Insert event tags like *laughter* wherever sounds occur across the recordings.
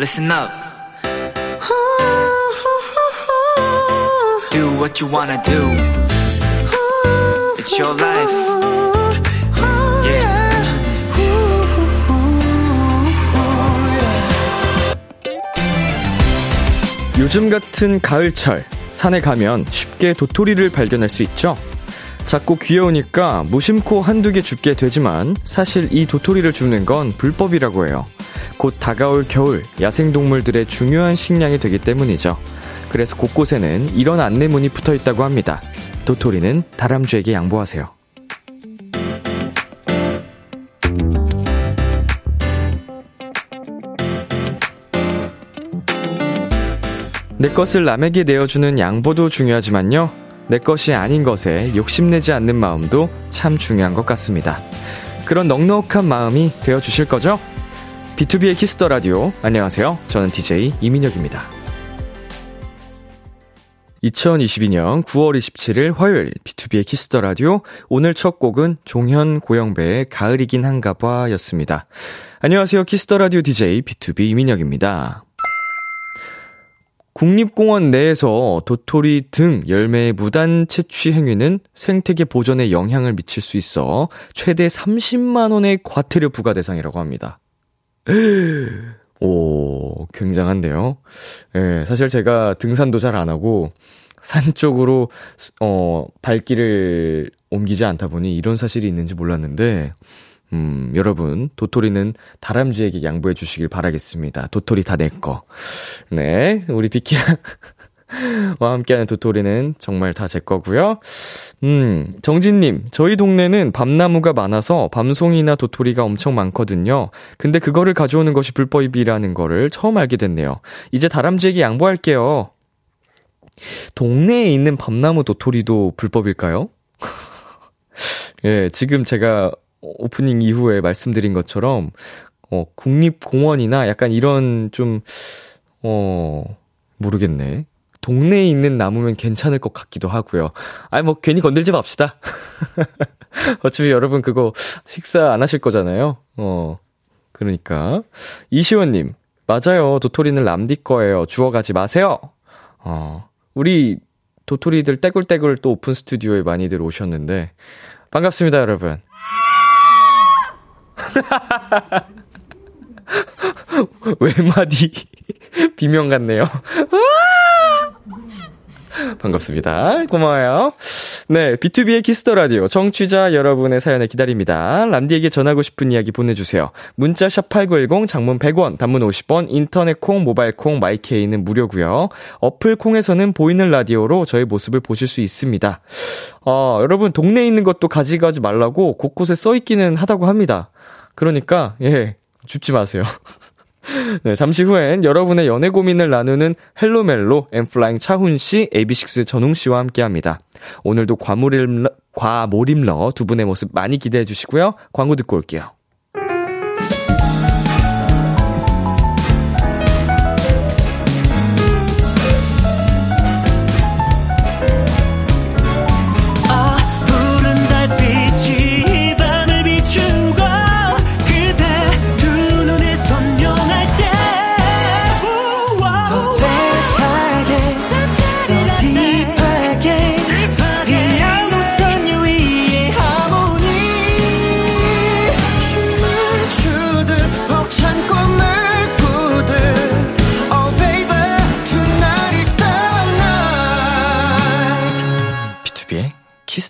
listen up. *laughs* Do what you wanna do. It's your life. Yeah. 요즘 같은 가을철, 산에 가면 쉽게 도토리를 발견할 수 있죠? 작고 귀여우니까 무심코 한두 개 줍게 되지만 사실 이 도토리를 줍는 건 불법이라고 해요. 곧 다가올 겨울, 야생동물들의 중요한 식량이 되기 때문이죠. 그래서 곳곳에는 이런 안내문이 붙어 있다고 합니다. 도토리는 다람쥐에게 양보하세요. 내 것을 남에게 내어주는 양보도 중요하지만요. 내 것이 아닌 것에 욕심내지 않는 마음도 참 중요한 것 같습니다. 그런 넉넉한 마음이 되어주실 거죠? 비투비의 키스 더 라디오. 안녕하세요. 저는 DJ 이민혁입니다. 2022년 9월 27일 화요일 비투비의 키스 더 라디오. 오늘 첫 곡은 종현 고영배의 가을이긴 한가 봐 였습니다. 안녕하세요. 키스 더 라디오 DJ 비투비 이민혁입니다. 국립공원 내에서 도토리 등 열매의 무단 채취 행위는 생태계 보존에 영향을 미칠 수 있어 최대 30만 원의 과태료 부과 대상이라고 합니다. *laughs* 오, 굉장한데요? 예, 사실 제가 등산도 잘 안 하고, 산 쪽으로, 어, 발길을 옮기지 않다 보니 이런 사실이 있는지 몰랐는데, 음, 여러분, 도토리는 다람쥐에게 양보해 주시길 바라겠습니다. 도토리 다 내꺼. 네, 우리 비키 *laughs* 와 함께하는 도토리는 정말 다 제 거고요. 음, 정진님, 저희 동네는 밤나무가 많아서 밤송이나 도토리가 엄청 많거든요. 근데 그거를 가져오는 것이 불법이라는 거를 처음 알게 됐네요. 이제 다람쥐에게 양보할게요. 동네에 있는 밤나무 도토리도 불법일까요? *laughs* 예, 지금 제가 오프닝 이후에 말씀드린 것처럼, 어, 국립공원이나 약간 이런 좀, 어, 모르겠네. 동네에 있는 나무면 괜찮을 것 같기도 하고요. 아니, 뭐, 괜히 건들지 맙시다. *laughs* 어차피 여러분 그거 식사 안 하실 거잖아요. 어, 그러니까. 이시원님, 맞아요. 도토리는 람디 거예요. 주워 가지 마세요. 어, 우리 도토리들 떼굴떼굴 또 오픈 스튜디오에 많이들 오셨는데, 반갑습니다, 여러분. *laughs* 외마디 *laughs* 비명 같네요. 반갑습니다. 고마워요. 네, 비투비의 키스 더 라디오 청취자 여러분의 사연을 기다립니다. 람디에게 전하고 싶은 이야기 보내주세요. 문자 샵 #8910 장문 100원, 단문 50원, 인터넷 콩, 모바일 콩, 마이케이는 무료고요. 어플 콩에서는 보이는 라디오로 저의 모습을 보실 수 있습니다. 어, 여러분 동네에 있는 것도 가져가지 말라고 곳곳에 써 있기는 하다고 합니다. 그러니까 예, 줍지 마세요. *laughs* 네, 잠시 후엔 여러분의 연애 고민을 나누는 헬로멜로 엠플라잉 차훈 씨, AB6 전웅 씨와 함께 합니다. 오늘도 과몰입러, 과몰입러 두 분의 모습 많이 기대해 주시고요. 광고 듣고 올게요.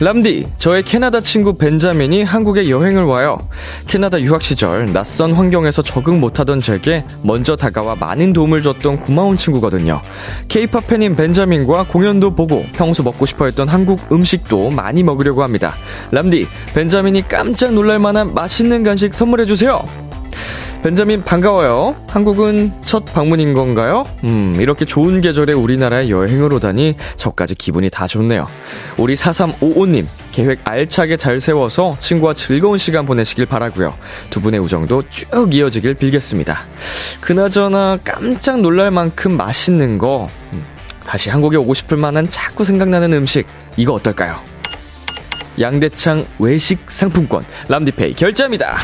람디, 저의 캐나다 친구 벤자민이 한국에 여행을 와요. 캐나다 유학 시절 낯선 환경에서 적응 못하던 제게 먼저 다가와 많은 도움을 줬던 고마운 친구거든요. 케이팝 팬인 벤자민과 공연도 보고 평소 먹고 싶어 했던 한국 음식도 많이 먹으려고 합니다. 람디, 벤자민이 깜짝 놀랄 만한 맛있는 간식 선물해주세요. 벤자민 반가워요. 한국은 첫 방문인 건가요? 음, 이렇게 좋은 계절에 우리나라에 여행을 오다니 저까지 기분이 다 좋네요. 우리 4355님, 계획 알차게 잘 세워서 친구와 즐거운 시간 보내시길 바라고요. 두 분의 우정도 쭉 이어지길 빌겠습니다. 그나저나 깜짝 놀랄 만큼 맛있는 거, 음, 다시 한국에 오고 싶을 만한 자꾸 생각나는 음식, 이거 어떨까요? 양대창 외식 상품권, 람디페이 결제합니다.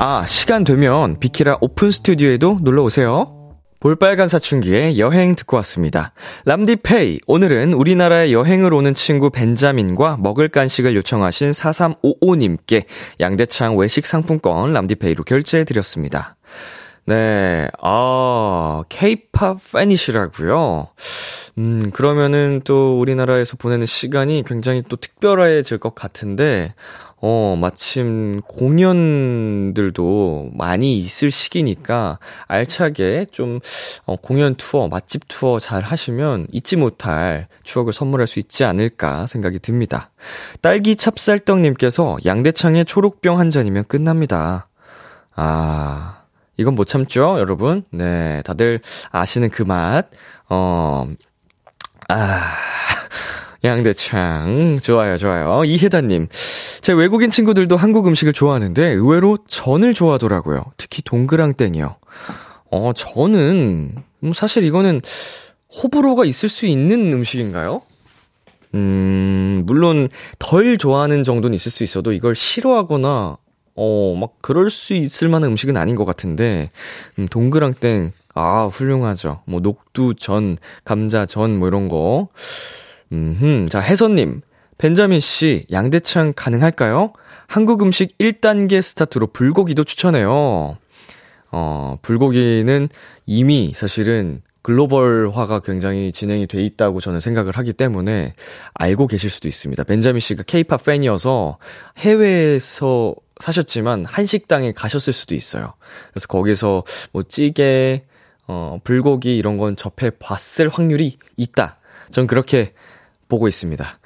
아, 시간 되면 비키라 오픈 스튜디오에도 놀러 오세요. 볼빨간 사춘기의 여행 듣고 왔습니다. 람디페이. 오늘은 우리나라에 여행을 오는 친구 벤자민과 먹을 간식을 요청하신 4355님께 양대창 외식 상품권 람디페이로 결제해드렸습니다. 네, 아, 케이팝 팬이시라고요. 음, 그러면은 또 우리나라에서 보내는 시간이 굉장히 또 특별해질 것 같은데, 어, 마침 공연들도 많이 있을 시기니까 알차게 좀, 어, 공연 투어, 맛집 투어 잘 하시면 잊지 못할 추억을 선물할 수 있지 않을까 생각이 듭니다. 딸기 찹쌀떡님께서 양대창의 초록병 한 잔이면 끝납니다. 아, 이건 못 참죠, 여러분? 네, 다들 아시는 그 맛. 어, 아, 양대창. 좋아요, 좋아요. 이혜다님. 제 외국인 친구들도 한국 음식을 좋아하는데 의외로 전을 좋아하더라고요. 특히 동그랑땡이요. 어, 전은, 음, 사실 이거는 호불호가 있을 수 있는 음식인가요? 음, 물론 덜 좋아하는 정도는 있을 수 있어도 이걸 싫어하거나, 어, 막 그럴 수 있을 만한 음식은 아닌 것 같은데, 음, 동그랑땡, 아, 훌륭하죠. 뭐, 녹두전, 감자전, 뭐 이런 거. 음, 자, 혜선님. 벤자민 씨, 양대창 가능할까요? 한국 음식 1단계 스타트로 불고기도 추천해요. 어, 불고기는 이미 사실은 글로벌화가 굉장히 진행이 돼 있다고 저는 생각을 하기 때문에 알고 계실 수도 있습니다. 벤자민 씨가 케이팝 팬이어서 해외에서 사셨지만 한식당에 가셨을 수도 있어요. 그래서 거기서 뭐 찌개, 어, 불고기 이런 건 접해 봤을 확률이 있다. 전 그렇게 보고 있습니다. *laughs*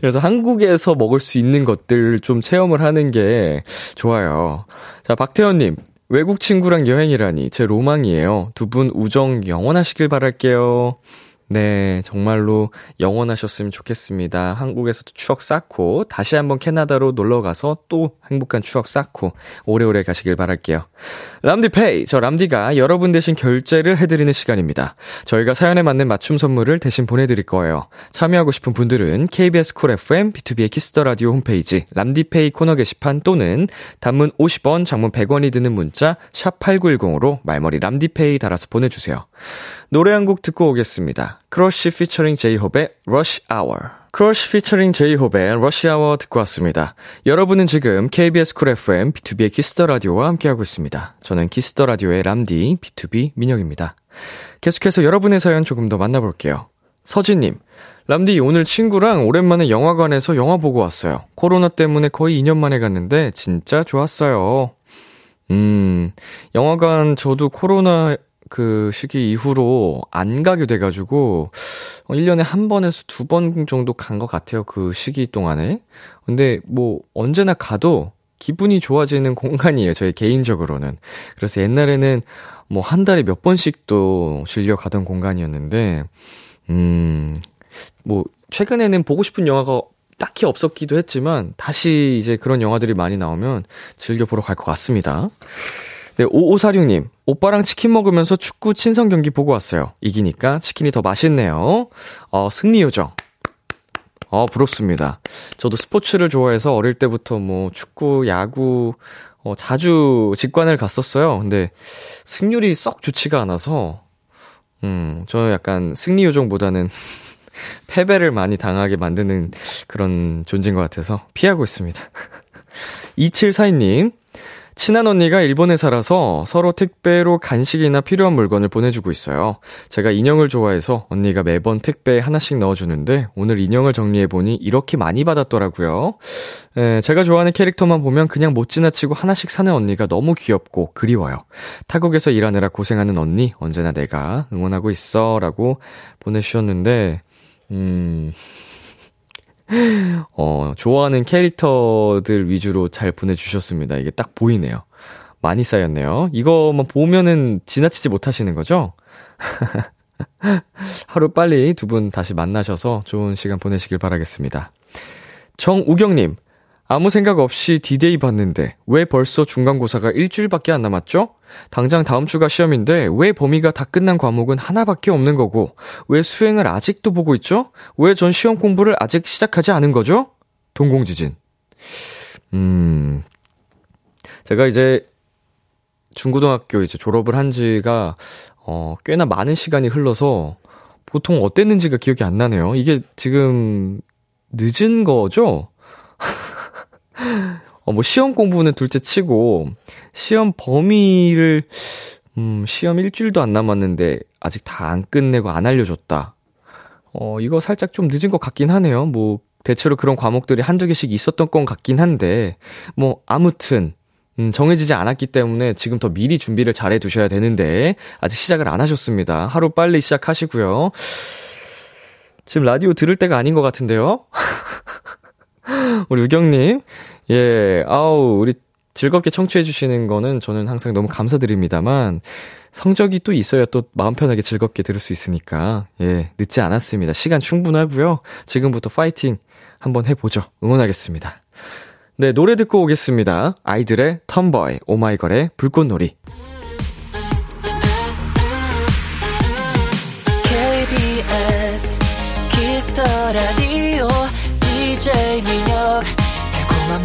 그래서 한국에서 먹을 수 있는 것들 좀 체험을 하는 게 좋아요. 자, 박태현님. 외국 친구랑 여행이라니 제 로망이에요. 두 분 우정 영원하시길 바랄게요. 네, 정말로 영원하셨으면 좋겠습니다. 한국에서도 추억 쌓고 다시 한번 캐나다로 놀러 가서 또 행복한 추억 쌓고 오래오래 가시길 바랄게요. 람디페이, 저 람디가 여러분 대신 결제를 해드리는 시간입니다. 저희가 사연에 맞는 맞춤 선물을 대신 보내드릴 거예요. 참여하고 싶은 분들은 KBS 쿨 FM, 비투비의 키스 더 라디오 홈페이지 람디페이 코너 게시판 또는 단문 50원, 장문 100원이 드는 문자 샵 #8910으로 말머리 람디페이 달아서 보내주세요. 노래 한 곡 듣고 오겠습니다. 크러쉬 피처링 제이홉의 Rush Hour. 크러쉬 피처링 제이홉의 Rush Hour 듣고 왔습니다. 여러분은 지금 KBS 쿨 FM 비투비의 키스 더 라디오와 함께하고 있습니다. 저는 키스 더 라디오의 람디 비투비 민혁입니다. 계속해서 여러분의 사연 조금 더 만나볼게요. 서진님, 람디 오늘 친구랑 오랜만에 영화관에서 영화 보고 왔어요. 코로나 때문에 거의 2년 만에 갔는데 진짜 좋았어요. 음, 영화관 저도 코로나 그 시기 이후로 안 가게 돼가지고, 1년에 어, 한 번에서 두 번 정도 간 것 같아요. 그 시기 동안에. 근데 뭐, 언제나 가도 기분이 좋아지는 공간이에요. 저희 개인적으로는. 그래서 옛날에는 뭐, 한 달에 몇 번씩 또 즐겨 가던 공간이었는데, 음, 뭐, 최근에는 보고 싶은 영화가 딱히 없었기도 했지만, 다시 이제 그런 영화들이 많이 나오면 즐겨 보러 갈 것 같습니다. 네, 5546님. 오빠랑 치킨 먹으면서 축구 친선 경기 보고 왔어요. 이기니까 치킨이 더 맛있네요. 어, 승리 요정. 어, 부럽습니다. 저도 스포츠를 좋아해서 어릴 때부터 뭐 축구, 야구, 어, 자주 직관을 갔었어요. 근데 승률이 썩 좋지가 않아서, 음, 저는 약간 승리 요정보다는 *laughs* 패배를 많이 당하게 만드는 그런 존재인 것 같아서 피하고 있습니다. *laughs* 2742님, 친한 언니가 일본에 살아서 서로 택배로 간식이나 필요한 물건을 보내주고 있어요. 제가 인형을 좋아해서 언니가 매번 택배에 하나씩 넣어주는데 오늘 인형을 정리해보니 이렇게 많이 받았더라고요. 에, 제가 좋아하는 캐릭터만 보면 그냥 못 지나치고 하나씩 사는 언니가 너무 귀엽고 그리워요. 타국에서 일하느라 고생하는 언니 언제나 내가 응원하고 있어 라고 보내주셨는데 음... *laughs* 어, 좋아하는 캐릭터들 위주로 잘 보내주셨습니다. 이게 딱 보이네요. 많이 쌓였네요. 이거만 보면은 지나치지 못하시는 거죠? *laughs* 하루 빨리 두 분 다시 만나셔서 좋은 시간 보내시길 바라겠습니다. 정우경님, 아무 생각 없이 디데이 봤는데 왜 벌써 중간고사가 일주일밖에 안 남았죠? 당장 다음 주가 시험인데 왜 범위가 다 끝난 과목은 하나밖에 없는 거고 왜 수행을 아직도 보고 있죠? 왜 전 시험 공부를 아직 시작하지 않은 거죠? 동공지진. 음. 제가 이제 중고등학교 이제 졸업을 한 지가 어 꽤나 많은 시간이 흘러서 보통 어땠는지가 기억이 안 나네요. 이게 지금 늦은 거죠? 어, 뭐 시험 공부는 둘째 치고 시험 범위를 음, 시험 일주일도 안 남았는데 아직 다 안 끝내고 안 알려줬다. 어, 이거 살짝 좀 늦은 것 같긴 하네요. 뭐 대체로 그런 과목들이 한두 개씩 있었던 건 같긴 한데 뭐 아무튼 음, 정해지지 않았기 때문에 지금 더 미리 준비를 잘 해 두셔야 되는데 아직 시작을 안 하셨습니다. 하루 빨리 시작하시고요. 지금 라디오 들을 때가 아닌 것 같은데요? *laughs* *gasps* 우리 우경님, 예, 아우, 우리 즐겁게 청취해주시는 거는 저는 항상 너무 감사드립니다만, 성적이 또 있어야 또 마음 편하게 즐겁게 들을 수 있으니까, 예, 늦지 않았습니다. 시간 충분하고요 지금부터 파이팅 한번 해보죠. 응원하겠습니다. 네, 노래 듣고 오겠습니다. 아이들의 텀버이, 오마이걸의 불꽃놀이. KBS Kiss the Radio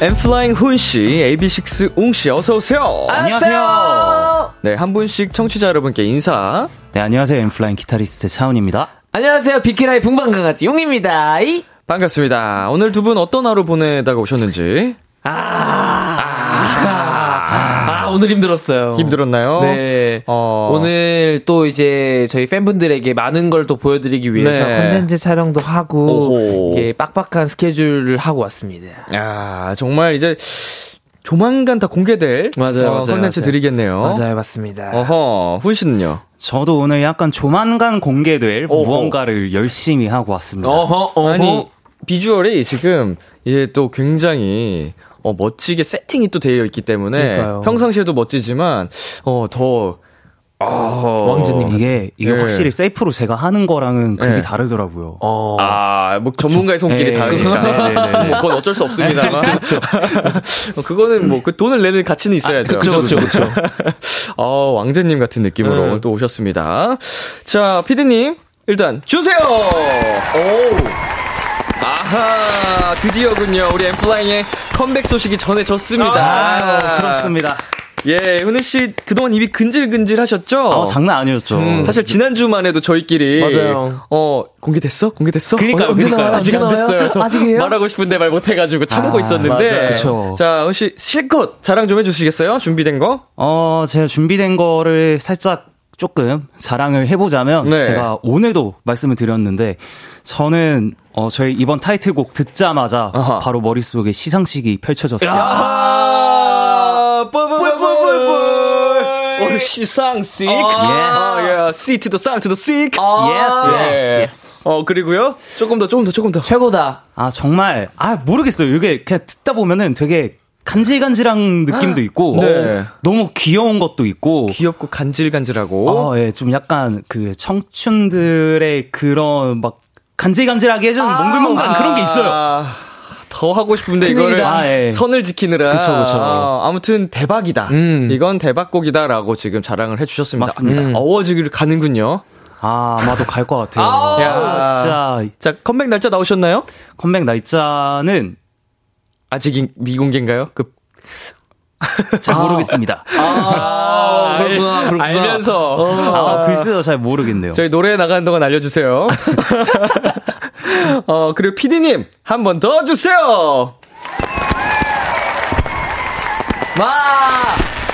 엠플라잉 훈씨, AB6 웅씨, 어서오세요. 안녕하세요. 네, 한 분씩 청취자 여러분께 인사. 네, 안녕하세요. 엠플라잉 기타리스트 차훈입니다. 안녕하세요. 비키라의 붕방강아지 용입니다. 이? 반갑습니다. 오늘 두 분 어떤 하루 보내다가 오셨는지. 아, 오늘 힘들었어요. 힘들었나요? 네. 어. 오늘 또 이제 저희 팬분들에게 많은 걸 또 보여드리기 위해서 네. 컨텐츠 촬영도 하고. 이렇게 빡빡한 스케줄을 하고 왔습니다. 야 정말 이제 조만간 다 공개될 맞아요, 어, 맞아요, 컨텐츠 맞아요. 드리겠네요. 맞아요, 맞습니다. 어허, 훈 씨는요? 저도 오늘 약간 조만간 공개될 오호. 무언가를 열심히 하고 왔습니다. 어허, 어허. 아니 비주얼이 지금 이제 또 굉장히 어, 멋지게 세팅이 또 되어 있기 때문에 그러니까요. 평상시에도 멋지지만 어더 왕즈님. 이게, 이게 네. 확실히 셀프로 제가 하는 거랑은 급이 네. 다르더라고요. 어. 아, 뭐 전문가의 손길이 네, 다르니까. 네, 네, 네, 네. 뭐 그건 어쩔 수 없습니다만. 어, 그거는 뭐 그 돈을 내는 가치는 있어야죠. 그쵸, 그쵸, 그쵸. 어, 왕자님 같은 느낌으로 네. 오늘 또 오셨습니다. 자, 피디님, 일단 주세요! 오! 아하, 드디어군요. 우리 엠플라잉의 컴백 소식이 전해졌습니다. 아유, 그렇습니다. 예, 훈우 씨 그동안 입이 근질근질 하셨죠? 아, 장난 아니었죠. 음. 사실 지난주만 해도 저희끼리 맞아요. 어 공개됐어? 공개됐어? 그러니까요, 어. 나와요? 아직 안? 됐어요. 아직이에요? 말하고 싶은데 말 못 해 가지고 참고 아, 있었는데. 맞아요. 그쵸. 자, 혹시 실컷 자랑 좀 해 주시겠어요? 준비된 거? 어, 제가 준비된 거를 살짝 조금 자랑을 해보자면 네. 제가 오늘도 말씀을 드렸는데 저는 어, 저희 이번 타이틀곡 듣자마자 아하. 바로 머릿속에 시상식이 펼쳐졌어요. 아. 어, 시상식. 아, 예. C to the sang to the sick. Yes, yes, 예. yes. 어, 그리고요. 조금 더, 조금 더, 조금 더. 최고다. 아, 정말, 아, 모르겠어요. 이게 그냥 듣다 보면은 되게 간질간질한 느낌도 있고, 네. 너무 귀여운 것도 있고, 귀엽고 간질간질하고. 어, 예, 좀 약간 그 청춘들의 그런 막 간질간질하게 해주는 몽글몽글한 그런 게 있어요. 아, 더 하고 싶은데 이거를 큰일이다. 아, 예. 선을 지키느라. 그쵸, 그쵸. 아, 아무튼 대박이다. 음. 이건 대박곡이다라고 지금 자랑을 해주셨습니다. 맞습니다. 음. 어워즈기를 가는군요. 아, 아마도 갈 것 같아요. 아, 야. 진짜 자, 컴백 날짜 나오셨나요? 컴백 날짜는 아직 인- 미공개인가요? 그 잘 모르겠습니다. 아, 그렇구나, 그렇구나. 알면서 아, 글쎄요, 잘 모르겠네요. 저희 노래 나가는 동안 알려주세요. *laughs* 어, 그리고 피디님, 한 번 더 주세요! 와!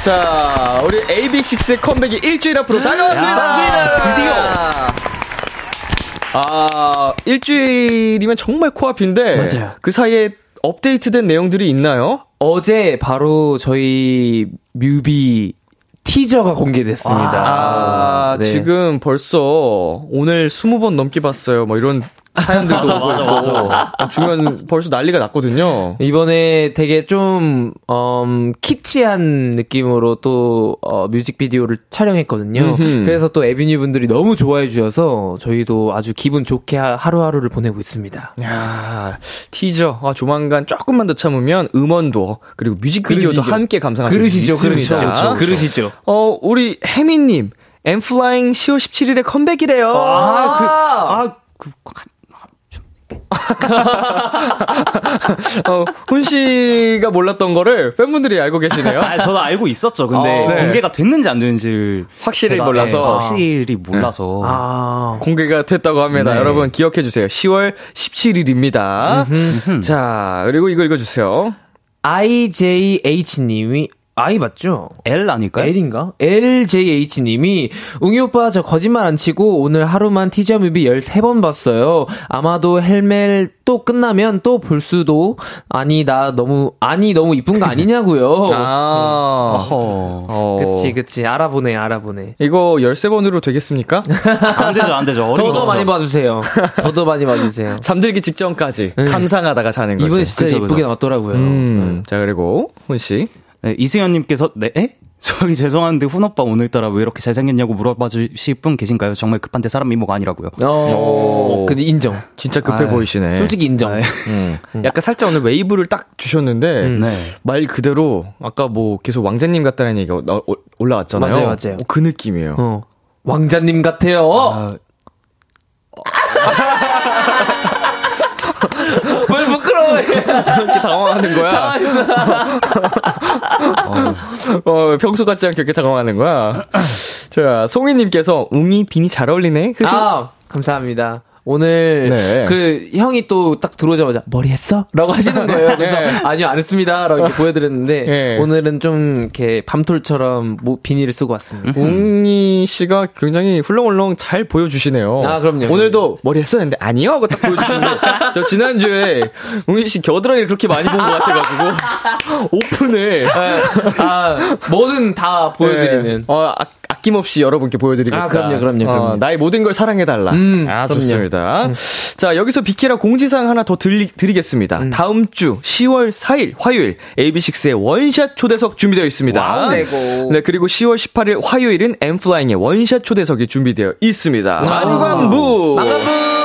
자, 우리 AB6IX의 컴백이 일주일 앞으로 다가왔습니다. 드디어. 아, 일주일이면 정말 코앞인데. 맞아요. 그 사이에 업데이트된 내용들이 있나요? 어제 바로 저희 뮤비 티저가 공개됐습니다. 아, 네. 지금 벌써 오늘 20번 넘게 봤어요. 뭐 이런 사연들도 오고 있고. 주변 벌써 난리가 났거든요. 이번에 되게 좀, 음, 키치한 느낌으로 또, 어, 뮤직비디오를 촬영했거든요. 음흠. 그래서 또 에비뉴 분들이 너무 좋아해 주셔서 저희도 아주 기분 좋게 하- 하루하루를 보내고 있습니다. 야 티저. 아, 조만간 조금만 더 참으면 음원도 그리고 뮤직비디오도 그러시죠. 함께 감상하실 수 그러시죠, 있습니다. 그러시죠. 그러시죠. 어, 우리 혜미님, 엠플라잉 10월 17일에 컴백이래요. 아, 그, 아, 그, 어, 훈 씨가 몰랐던 거를 팬분들이 알고 계시네요. 아, 저도 알고 있었죠. 근데 어, 네. 공개가 됐는지 안 됐는지를 확실히 몰라서. 네, 확실히 몰라서 아. 공개가 됐다고 합니다. 네. 여러분 기억해 주세요. 10월 17일입니다. 자, 그리고 이거 읽어 주세요. IJH님이, I 맞죠? L 아닐까요? L인가? LJH님이 웅이 오빠 저 거짓말 안 치고 오늘 하루만 티저 뮤비 13번 봤어요. 아마도 헬멜 또 끝나면 또 볼 수도 아니 나 너무 아니 너무 이쁜 거 아니냐고요. *laughs* 아, 어허. 어. 그치 그치 알아보네 알아보네. 이거 13번으로 되겠습니까? *laughs* 안 되죠, 안 되죠. 더더 없죠. 많이 봐주세요. 더더 많이 봐주세요. *laughs* 잠들기 직전까지 감상하다가 자는 거죠. 이번에 진짜 예쁘게. 나왔더라고요. 음, 자, 그리고 훈 씨. 네, 이승현님께서 네? 에? 저기 죄송한데 훈 오빠 오늘따라 왜 이렇게 잘생겼냐고 물어봐 주실 분 계신가요? 정말 급한데 사람 미모가 아니라고요. 어, 근데 인정. 진짜 급해 아, 보이시네. 솔직히 인정. *laughs* 음. 약간 살짝 오늘 웨이브를 딱 주셨는데 네. 말 그대로 아까 뭐 계속 왕자님 같다는 얘기가 올라왔잖아요. 맞아요, 맞아요. 어, 그 느낌이에요. 어. 왕자님 같아요. 아, *laughs* 이렇게 당황하는 거야. 어, 평소 같지 않게 이렇게 당황하는 거야. 자, 송이님께서 웅이 비니 잘 어울리네. 아, 감사합니다. 오늘 네. 그 형이 또 딱 들어오자마자 머리 했어? 라고 하시는 *laughs* 거예요. 그래서 네. 아니요 안 했습니다 라고 이렇게 보여드렸는데 네. 오늘은 좀 이렇게 밤톨처럼 뭐 비닐을 쓰고 왔습니다. 웅이 씨가 굉장히 훌렁훌렁 잘 보여주시네요. 아, 그럼요. 오늘도 머리 했었는데 아니요 하고 딱 보여주시는데 *laughs* 저 지난주에 웅이 씨 겨드랑이를 그렇게 많이 본 것 같아가지고 *laughs* 오픈을 아 뭐든 다 보여드리는. 네. 어, 아, 아낌없이 여러분께 보여드리겠다. 아, 그럼요, 그럼요, 어, 그럼요. 나의 모든 걸 사랑해달라. 음, 아, 그럼요. 좋습니다. 자, 여기서 비키라 공지사항 하나 더 드리, 드리 겠습니다. 음. 다음 주 10월 4일 화요일 AB6IX의 원샷 초대석 준비되어 있습니다. Wow. 네, 그리고 10월 18일 화요일은 N.Flying의 원샷 초대석이 준비되어 있습니다. 만관부!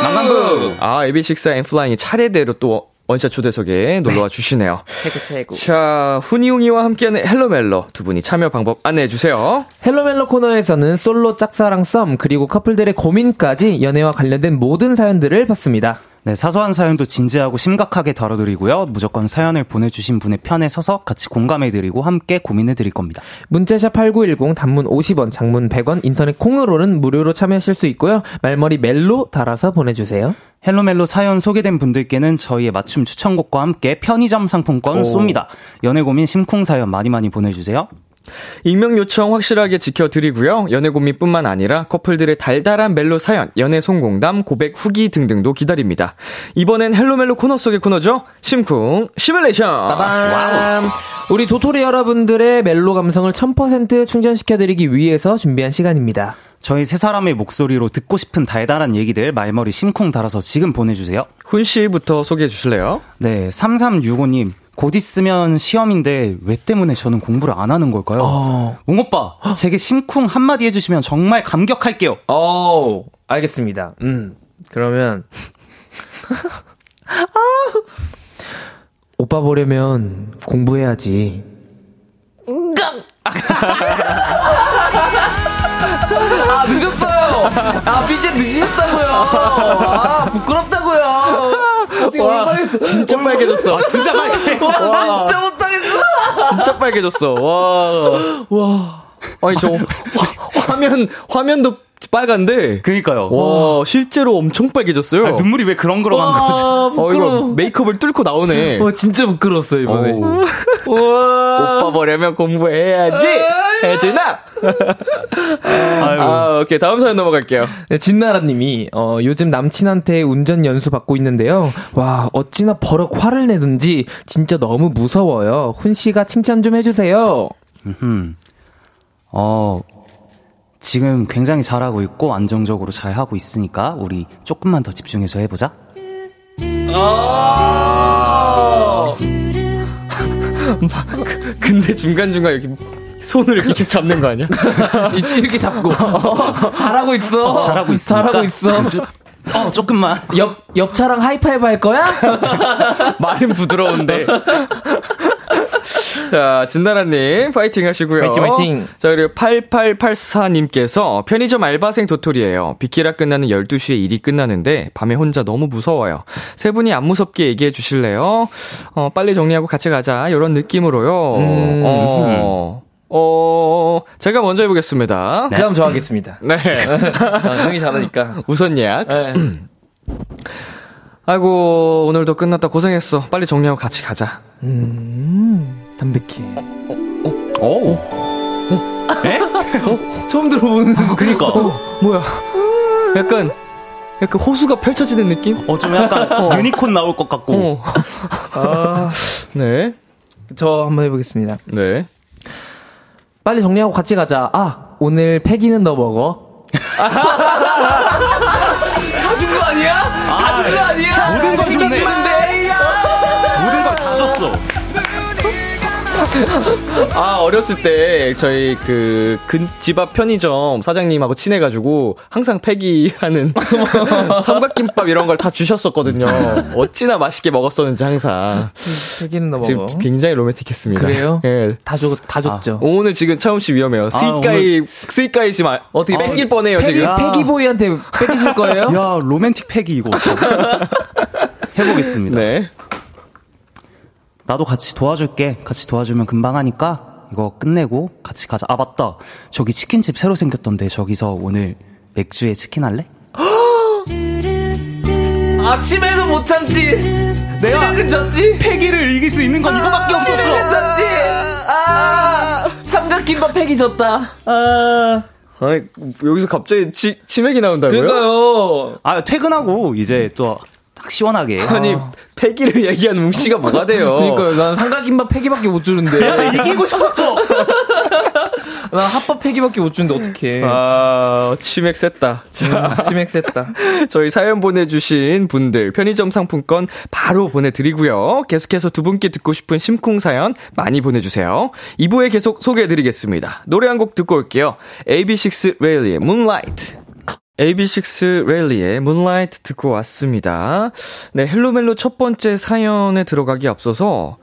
만관부! 아, AB6IX와 N.Flying이 차례대로 또 원샷 초대석에 놀러와 주시네요. 최고 최고. 자, 훈이웅이와 함께하는 Hello 멜로 두 분이 참여 방법 안내해 주세요. Hello 멜로 코너에서는 솔로 짝사랑 썸 그리고 커플들의 고민까지 연애와 관련된 모든 사연들을 받습니다. 네, 사소한 사연도 진지하고 심각하게 다뤄드리고요. 무조건 사연을 보내주신 분의 편에 서서 같이 공감해드리고 함께 고민해드릴 겁니다. 문자샵 8910 단문 50원, 장문 100원, 인터넷 콩으로는 무료로 참여하실 수 있고요. 말머리 멜로 달아서 보내주세요. Hello 멜로 사연 소개된 분들께는 저희의 맞춤 추천곡과 함께 편의점 상품권 쏩니다. 연애 고민 심쿵 사연 많이 많이 보내주세요. 익명 요청 확실하게 지켜드리고요. 연애 고민뿐만 아니라 커플들의 달달한 멜로 사연, 연애 성공담, 고백 후기 등등도 기다립니다. 이번엔 Hello 멜로 코너 속의 코너죠. 심쿵 시뮬레이션. 빠밤. 우리 도토리 여러분들의 멜로 감성을 1000% 충전시켜드리기 위해서 준비한 시간입니다. 저희 세 사람의 목소리로 듣고 싶은 달달한 얘기들 말머리 심쿵 달아서 지금 보내주세요. 훈 씨부터 소개해 주실래요? 네, 3365님. 곧 있으면 시험인데 왜 때문에 저는 공부를 안 하는 걸까요? 어. 웅 오빠, 제게 심쿵 한마디 해주시면 정말 감격할게요. 어, 알겠습니다. 음, 그러면. *laughs* 아. 오빠 보려면 공부해야지. 아, 늦었어요! 아, 삐제 늦으셨다고요! 아, 부끄럽다고요! 얼마나 진짜 빨개졌어. 진짜 빨개. 와, 진짜 못하겠어! 진짜 빨개졌어. 와. 와. 아니 저 화, 화면 화면도 빨간데. 그니까요. 와, 실제로 엄청 빨개졌어요. 아, 눈물이 왜 그렁그렁한 거죠? 아, 어, 이거 부끄러워. 메이크업을 뚫고 나오네. 어, 진짜 부끄러웠어요, 이번에. 우와. 오빠 보려면 공부해야지! 혜진아! *laughs* 아유. 아, 오케이. 다음 사연 넘어갈게요. 네, 진나라님이 어, 요즘 남친한테 운전 연수 받고 있는데요. 와 어찌나 버럭 화를 내든지 진짜 너무 무서워요. 훈 씨가 칭찬 좀 해주세요. 음. 어, 지금 굉장히 잘하고 있고 안정적으로 잘 하고 있으니까 우리 조금만 더 집중해서 해보자. *laughs* 근데 중간중간 이렇게 손을 이렇게 잡는 거 아니야? *laughs* 이- 이렇게 잡고 어, 잘하고 있어. 잘하고 있으니까. 잘하고 있어. 어, 조금만. 옆 옆차랑 하이파이브 할 거야? *laughs* 말은 부드러운데. 자, 진나라님, 파이팅 하시고요. 파이팅, 파이팅. 자, 그리고 8884님께서 편의점 알바생 도토리예요. 비키라 끝나는 12시에 일이 끝나는데 밤에 혼자 너무 무서워요. 세 분이 안 무섭게 얘기해 주실래요? 어, 빨리 정리하고 같이 가자. 이런 느낌으로요. 음. 어, 어, 제가 먼저 해보겠습니다. 그다음 저 하겠습니다. 네. *laughs* 아, 형이 잘하니까. 우선 예약. 네. 아이고, 오늘도 끝났다. 고생했어. 빨리 정리하고 같이 가자. 음, 담백해. 오. 처음 들어보는. 그니까. 어, 뭐야? 약간 약간 호수가 펼쳐지는 느낌? 좀 약간 유니콘 나올 것 같고. 어. 아, *laughs* 네. 저 한번 해보겠습니다. 네. 빨리 정리하고 같이 가자. 아, 오늘 패기는 너 먹어. *laughs* 다준 거 아니야? 다준 거 아니야? 모든 걸 줬네. 모든 걸 다 줬어. *laughs* 아, 어렸을 때 저희 그근집앞 편의점 사장님하고 친해가지고 항상 폐기하는 *laughs* 삼각김밥 이런 걸 다 주셨었거든요. 어찌나 맛있게 먹었었는지 항상. 패기는 너 지금 먹어. 굉장히 로맨틱했습니다. 그래요? *laughs* 예. 다, 줬, 다 줬죠. 오늘 지금 차훈 씨 위험해요. 스이까이, 스이까이 지금 아- 어떻게 뺏길 뻔해요, 패기, 지금. 패기보이한테 뺏기실 거예요? 야, 로맨틱 패기 이거. 해보겠습니다. 네. 나도 같이 도와줄게. 같이 도와주면 금방 하니까 이거 끝내고 같이 가자. 아, 맞다. 저기 치킨집 새로 생겼던데 저기서 오늘 맥주에 치킨 할래? *gasps* 아침에도 못 참지. 내가 괜찮지? 패기를 이길 수 있는 건 이거밖에 괜찮지? 아, 삼각김밥 패기 졌다. 아, 아니, 여기서 갑자기 치, 치맥이 나온다고요? 그러니까요. 아, 퇴근하고 이제 또 딱 시원하게. 아니, 패기를 얘기하는 뭉씨가 뭐가 돼요? *laughs* 그러니까요. 난 삼각김밥 패기밖에 못 주는데. *laughs* 이기고 싶었어. *laughs* 난 핫팩밖에 못 주는데 어떡해. 아, 치맥 셌다. 자, 치맥 셌다. 저희 사연 보내주신 분들 편의점 상품권 바로 보내드리고요. 계속해서 두 분께 듣고 싶은 심쿵 사연 많이 보내주세요. 2부에 계속 소개해드리겠습니다. 노래 한 곡 듣고 올게요. AB6 레일리의 Moonlight. AB6 레일리의 Moonlight 듣고 왔습니다. 네, Hello 멜로 첫 번째 사연에 들어가기 앞서서,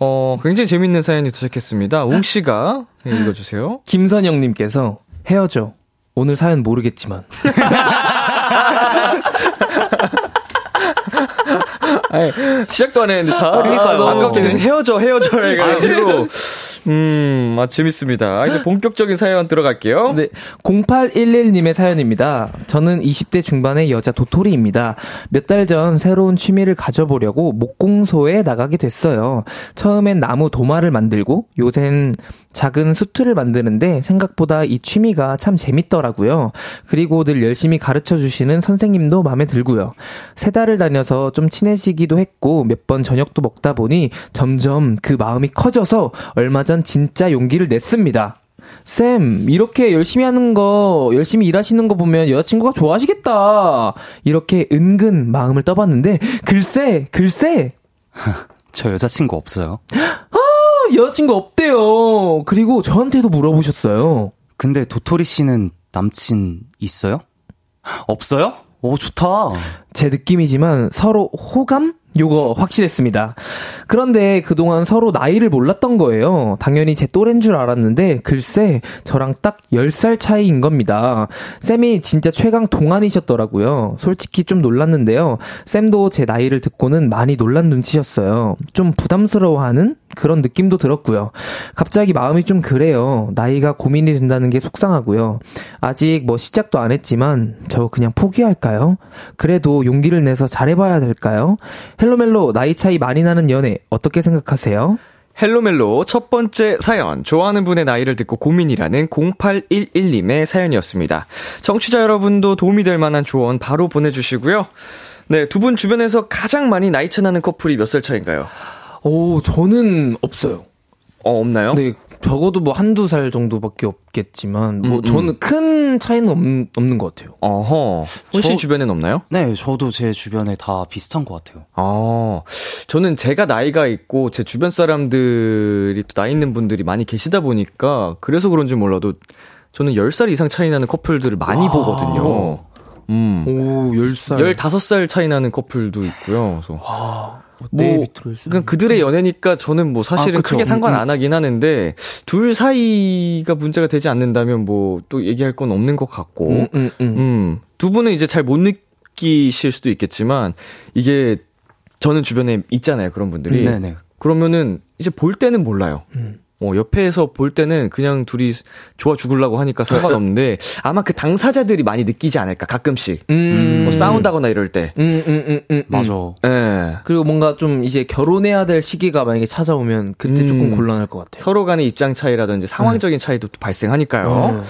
어, 굉장히 재밌는 사연이 도착했습니다. 웅씨가 읽어주세요. 김선영님께서 헤어져. 오늘 사연 모르겠지만. 아니, 시작도 안 했는데, 자, 그러니까요. 아까부터 계속 헤어져, 헤어져 해가지고, 음, 아, 재밌습니다. 이제 본격적인 사연 들어갈게요. 네, 0811님의 사연입니다. 저는 20대 중반의 여자 도토리입니다. 몇 달 전 새로운 취미를 가져보려고 목공소에 나가게 됐어요. 처음엔 나무 도마를 만들고 요샌 작은 수트를 만드는데 생각보다 이 취미가 참 재밌더라고요. 그리고 늘 열심히 가르쳐 주시는 선생님도 마음에 들고요. 세 달을 다녀서 좀 친해지기도 했고 몇 번 저녁도 먹다 보니 점점 그 마음이 커져서 얼마 전 진짜 용기를 냈습니다. 쌤, 이렇게 열심히 하는 거, 열심히 일하시는 거 보면 여자친구가 좋아하시겠다. 이렇게 은근 마음을 떠봤는데, 글쎄, 글쎄, *laughs* 저 여자친구 없어요. 어, 여자친구 없대요. 그리고 저한테도 물어보셨어요. 근데 도토리 씨는 남친 있어요? 없어요? 오, 좋다. 제 느낌이지만 서로 호감? 요거 확실했습니다. 그런데 그동안 서로 나이를 몰랐던 거예요. 당연히 제 또래인 줄 알았는데 글쎄 저랑 딱 10살 차이인 겁니다. 쌤이 진짜 최강 동안이셨더라고요. 솔직히 좀 놀랐는데요. 쌤도 제 나이를 듣고는 많이 놀란 눈치였어요. 좀 부담스러워하는 그런 느낌도 들었고요. 갑자기 마음이 좀 그래요. 나이가 고민이 된다는 게 속상하고요. 아직 뭐 시작도 안 했지만 저 그냥 포기할까요? 그래도 용기를 내서 잘해봐야 될까요? Hello 멜로 나이 차이 많이 나는 연애 어떻게 생각하세요? Hello 멜로 첫 번째 사연, 좋아하는 분의 나이를 듣고 고민이라는 0811님의 사연이었습니다. 청취자 여러분도 도움이 될 만한 조언 바로 보내주시고요. 네, 두 분 주변에서 가장 많이 나이 차 나는 커플이 몇 살 차인가요? 오, 저는 없어요. 어, 없나요? 네, 적어도 뭐 한두 살 정도밖에 없겠지만, 뭐 음, 음. 저는 큰 차이는 없, 없는 것 같아요. 어허. 혹시 저- 주변엔 없나요? 네, 저도 제 주변에 다 비슷한 것 같아요. 아, 저는 제가 나이가 있고 제 주변 사람들이 또 나이 있는 분들이 많이 계시다 보니까 그래서 그런지 몰라도 저는 10살 이상 차이 나는 커플들을 많이 보거든요. 음. 오, 10살. 15살 차이 나는 커플도 있고요. 그래서 내 뭐, 10살. 그냥 그들의 연애니까 저는 뭐 사실은 아. 크게 상관 음, 음. 안 하긴 하는데 둘 사이가 문제가 되지 않는다면 뭐 또 얘기할 건 없는 것 같고 음, 음, 음. 음, 두 분은 이제 잘 못 느끼실 수도 있겠지만, 이게, 저는 주변에 있잖아요, 그런 분들이. 네네. 그러면은, 이제 볼 때는 몰라요. 음. 어, 옆에서 볼 때는 그냥 둘이 좋아 죽으려고 하니까 상관없는데, 아마 그 당사자들이 많이 느끼지 않을까, 가끔씩. 음. 뭐 싸운다거나 이럴 때. 음, 음, 음, 음. 맞아. 예. 그리고 뭔가 좀 이제 결혼해야 될 시기가 만약에 찾아오면 그때 음. 조금 곤란할 것 같아요. 서로 간의 입장 차이라든지 상황적인 차이도 또 발생하니까요.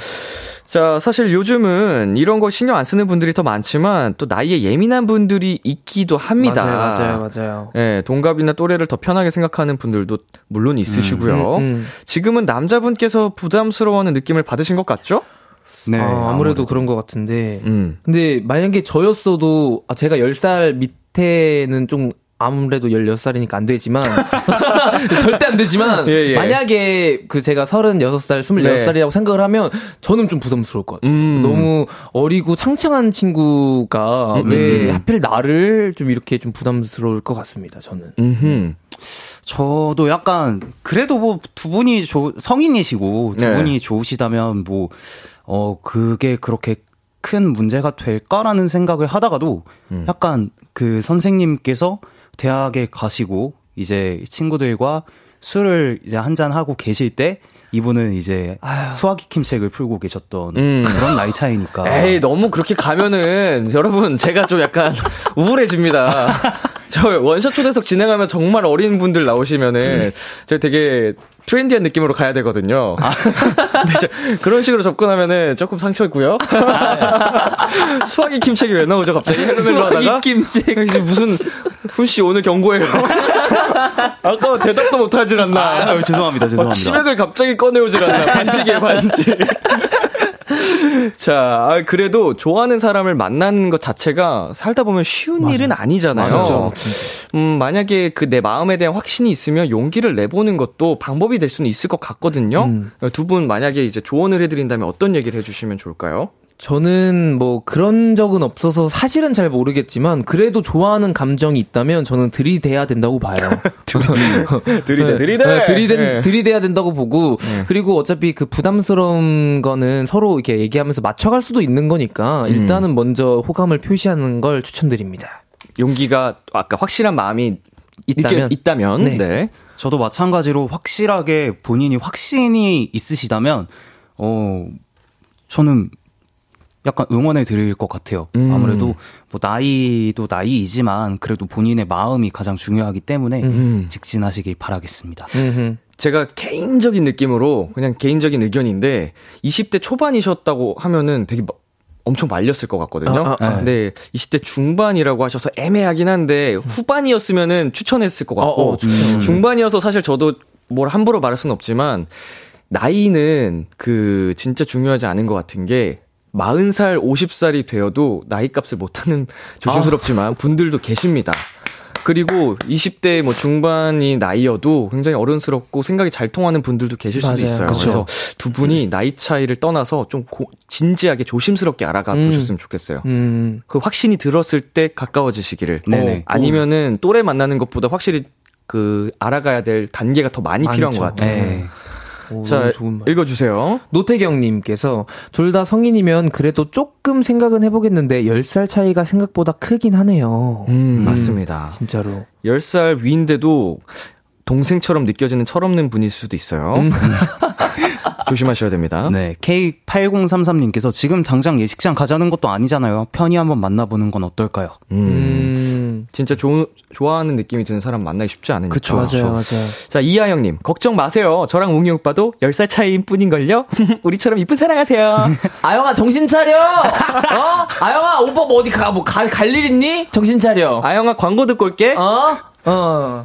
음. 자, 사실 요즘은 이런 거 신경 안 쓰는 분들이 더 많지만 또 나이에 예민한 분들이 있기도 합니다. 맞아요, 맞아요, 맞아요. 예, 동갑이나 또래를 더 편하게 생각하는 분들도 물론 있으시고요. 음, 음. 지금은 남자분께서 부담스러워하는 느낌을 받으신 것 같죠? 네. 아, 아무래도 그런 것 같은데. 음. 근데 만약에 저였어도 아, 제가 10살 밑에는 좀 아무래도 16살이니까 안 되지만 *laughs* *laughs* 절대 안 되지만 예, 예. 만약에 그 제가 36살, 26살이라고 생각을 하면 저는 좀 부담스러울 것 같아요. 음. 너무 어리고 창창한 친구가 음, 왜 음. 하필 나를 좀 이렇게 좀 부담스러울 것 같습니다. 저는. 음흠. 저도 약간 그래도 뭐 두 분이 조, 성인이시고 두 네. 분이 좋으시다면 뭐 어 그게 그렇게 큰 문제가 될까라는 생각을 하다가도 음. 약간 그 선생님께서 대학에 가시고 이제 친구들과 술을 이제 한 잔 하고 계실 때 이분은 이제 수학이 킴책을 풀고 계셨던 음. 그런 나이 차이니까 *laughs* 에이, 너무 그렇게 가면은, *laughs* 여러분, 제가 좀 약간 *laughs* 우울해집니다. 저 원샷 초대석 진행하면 정말 어린 분들 나오시면은, 제가 되게 트렌디한 느낌으로 가야 되거든요. *laughs* 근데 저 그런 식으로 접근하면은 조금 상처있고요. *laughs* 수학이 치맥이 왜 나오죠, 갑자기? Hello 멜로 하다가? *laughs* 김치. 혹시 무슨, 훈씨 오늘 경고예요. 아까 대답도 못하질 않나. 아, 죄송합니다 어, 죄송합니다 치맥을 갑자기 꺼내오질 않나. 반칙이에요, 반칙. *laughs* 자, 아, 그래도 좋아하는 사람을 만나는 것 자체가 살다 보면 쉬운 일은 아니잖아요. 맞아요. 음, 만약에 그 내 마음에 대한 확신이 있으면 용기를 내보는 것도 방법이 될 수는 있을 것 같거든요. 음. 두분 만약에 이제 조언을 해드린다면 어떤 얘기를 해주시면 좋을까요? 저는 뭐 그런 적은 없어서 사실은 잘 모르겠지만 그래도 좋아하는 감정이 있다면 저는 들이대야 된다고 봐요. *laughs* 들이대, *laughs* 들이대! 네, 들이대, 네. 들이대야 된다고 보고 그리고 어차피 그 부담스러운 거는 서로 이렇게 얘기하면서 맞춰갈 수도 있는 거니까 일단은 먼저 호감을 표시하는 걸 추천드립니다. 용기가 아까 확실한 마음이 있다면? 있다면 네. 네. 저도 마찬가지로 확실하게 본인이 확신이 있으시다면, 어, 저는 약간 응원해 드릴 것 같아요. 음. 아무래도 뭐 나이도 나이이지만 그래도 본인의 마음이 가장 중요하기 때문에 음. 직진하시길 바라겠습니다. 음흠. 제가 개인적인 느낌으로 그냥 개인적인 의견인데 20대 초반이셨다고 하면은 되게 마- 엄청 말렸을 것 같거든요. 아, 아, 아. 근데 20대 중반이라고 하셔서 애매하긴 한데 후반이었으면은 추천했을 것 같고 어, 어, 추천. 중반이어서 사실 저도 뭘 함부로 말할 수는 없지만 나이는 그 진짜 중요하지 않은 것 같은 게 40살, 50살이 되어도 나이 값을 못하는 *laughs* 조심스럽지만 분들도 계십니다. 그리고 20대 뭐 중반이 나이여도 굉장히 어른스럽고 생각이 잘 통하는 분들도 계실 수도 맞아요. 있어요. 그쵸. 그래서 두 분이 나이 차이를 떠나서 좀 고- 진지하게 조심스럽게 알아가 음. 보셨으면 좋겠어요. 음. 그 확신이 들었을 때 가까워지시기를. 네네. 아니면은 또래 만나는 것보다 확실히 그 알아가야 될 단계가 더 많이 필요한 많죠. 것 같아요. 네. 오, 자, 너무 좋은 말. 읽어주세요. 노태경님께서 둘 다 성인이면 그래도 조금 생각은 해보겠는데 10살 차이가 생각보다 크긴 하네요. 음, 맞습니다. 진짜로. 10살 위인데도 동생처럼 느껴지는 철없는 분일 수도 있어요. 음. *laughs* 조심하셔야 됩니다. 네, K8033님께서 지금 당장 예식장 가자는 것도 아니잖아요. 편히 한번 만나보는 건 어떨까요? 음, 음. 진짜 조, 좋아하는 느낌이 드는 사람 만나기 쉽지 않으니까. 그쵸, 맞아요, 맞아요. 자, 이하영님, 걱정 마세요. 저랑 웅이 오빠도 10살 차이인 뿐인걸요? *laughs* 우리처럼 이쁜 사랑하세요. *laughs* 아영아, 정신 차려! 어? 아영아, 오빠 뭐 어디 가, 뭐, 갈, 갈일 있니? 정신 차려. 아영아, 광고 듣고 올게. 어? 어.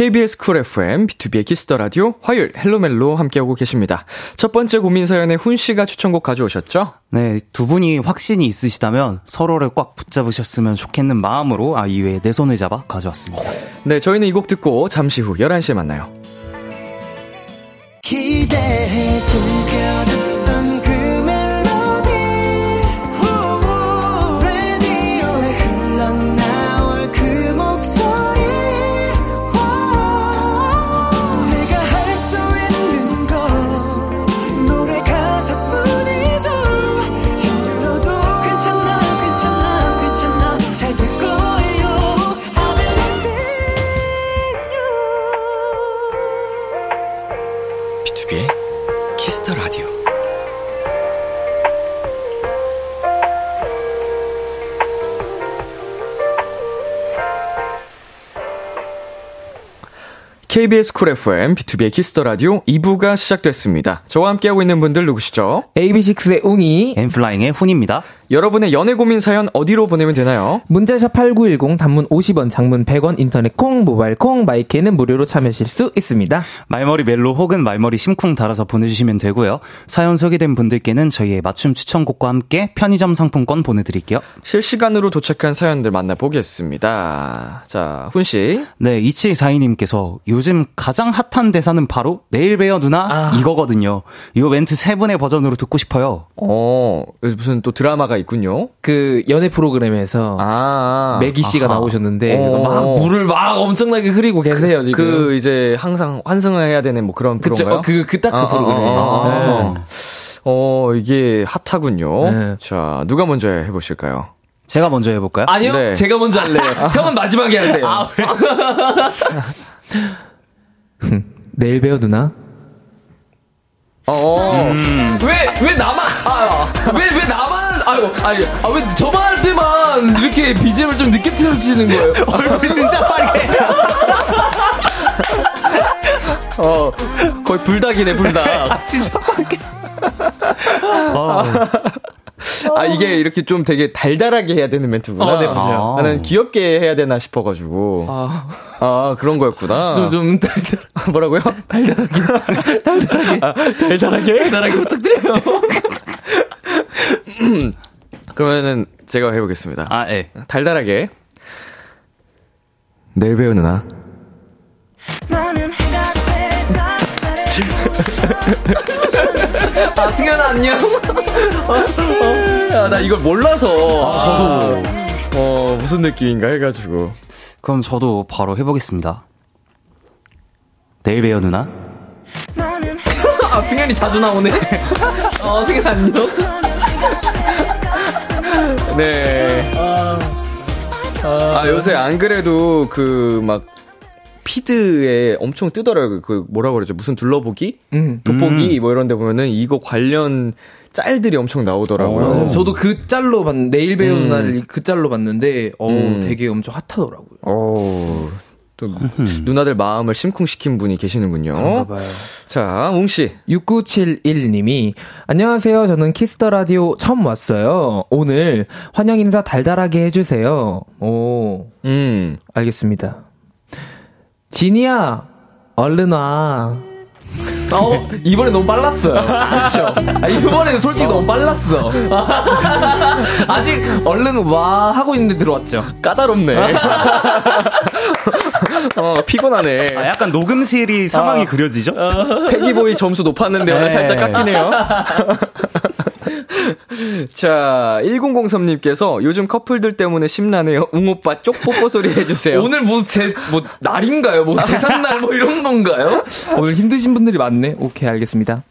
KBS 쿨 FM, B2B의 키스터 라디오, 화요일 Hello 멜로 함께하고 계십니다. 첫 번째 고민 사연에 훈 씨가 추천곡 가져오셨죠? 네, 두 분이 확신이 있으시다면 서로를 꽉 붙잡으셨으면 좋겠는 마음으로 아 이외에 내 손을 잡아 가져왔습니다. 네, 저희는 이 곡 듣고 잠시 후 11시에 만나요. 기대해 즐겨 KBS 쿨 FM, B2B의 키스터 라디오 2부가 시작됐습니다. 저와 함께하고 있는 분들 누구시죠? AB6IX의 웅이 N.Flying의 훈입니다. 여러분의 연애 고민 사연 어디로 보내면 되나요? 문자샵 8910 단문 50원, 장문 100원, 인터넷 콩, 모바일 콩, My K는 무료로 참여하실 수 있습니다. 말머리 멜로 혹은 말머리 심쿵 달아서 보내주시면 되고요. 사연 소개된 분들께는 저희의 맞춤 추천곡과 함께 편의점 상품권 보내드릴게요. 실시간으로 도착한 사연들 만나보겠습니다. 자, 훈 씨. 네, 2742님께서 요즘 가장 핫한 대사는 바로 내일 봬요 누나 이거거든요. 이 멘트 세 분의 버전으로 듣고 싶어요. 어, 무슨 또 드라마가 있군요. 그 연애 프로그램에서 아. 매기 씨가 아하. 나오셨는데 어. 막 물을 막 엄청나게 흐리고 계세요 지금. 그 이제 항상 환승을 해야 되는 뭐 그런? 어, 그, 그딱그 아, 프로그램. 아, 아, 아. 네. 어, 이게 핫하군요. 네. 자, 누가 먼저 해보실까요? 제가 먼저 해볼까요? 아니요, 네. 제가 먼저 할래요. *laughs* 형은 마지막에 하세요. *laughs* 내일 배워 누나. 어, 왜, 왜 나만, 아, 왜, 왜 나만, 아유, 아니, 아, 왜 저만 할 때만 이렇게 BGM을 좀 늦게 틀어주시는 거예요? *laughs* 얼굴 진짜 빨개. *laughs* 어, 거의 불닭이네, 불닭. 진짜 빨개. 아, 이게 이렇게 좀 되게 달달하게 해야 되는 멘트구나. 어, 네, 맞아요. 나는 귀엽게 해야 되나 싶어가지고. 아, 아, 그런 거였구나. 좀, 좀 달달, 뭐라고요? 달달하게, *laughs* 달달하게, 달달하게? 달달하게 부탁드려요. *laughs* 그러면은 제가 해보겠습니다. 아, 예. 달달하게. 내일 배우 누나. 아, 승현아, 안녕. 야, 나 이걸 몰라서. 저도. 어, 무슨 느낌인가 해가지고. 그럼 저도 바로 해보겠습니다. 내일 봬요 누나. *laughs* 아, 승현이 자주 나오네. *laughs* 어, 승현 안녕. 네. 아, 요새 안 그래도 그 막 피드에 엄청 뜨더라고요. 그 뭐라 그러죠? 무슨 둘러보기? 응. 돋보기 뭐 이런 데 보면은 이거 관련 짤들이 엄청 나오더라고요. 맞아요. 저도 그 짤로 봤, 내일 봬요 음. 누나를 그 짤로 봤는데, 어 음. 되게 엄청 핫하더라고요. 어, 또 누나들 마음을 심쿵시킨 분이 계시는군요. 자, 웅씨. 6971님이 안녕하세요. 저는 Kiss the Radio 처음 왔어요. 오늘 환영 인사 달달하게 해주세요. 오, 음. 알겠습니다. 진이야, 얼른 와. 어, 이번에 너무 빨랐어요. 그쵸? 아, 이번에는 솔직히 너무 빨랐어. *laughs* 아직 얼른 와 하고 있는데 들어왔죠. 까다롭네. *laughs* 어, 피곤하네. 아, 약간 녹음실이 상황이 그려지죠? 패기보이 점수 높았는데 오늘 네. 살짝 깎이네요. *laughs* 자, 1003님께서 요즘 커플들 때문에 심란해요. 웅오빠 쪽 뽀뽀 소리 해주세요. *laughs* 오늘 뭐 제, 뭐, 날인가요? 뭐, 재산날 뭐 이런 건가요? *laughs* 오늘 힘드신 분들이 많네. 오케이, 알겠습니다.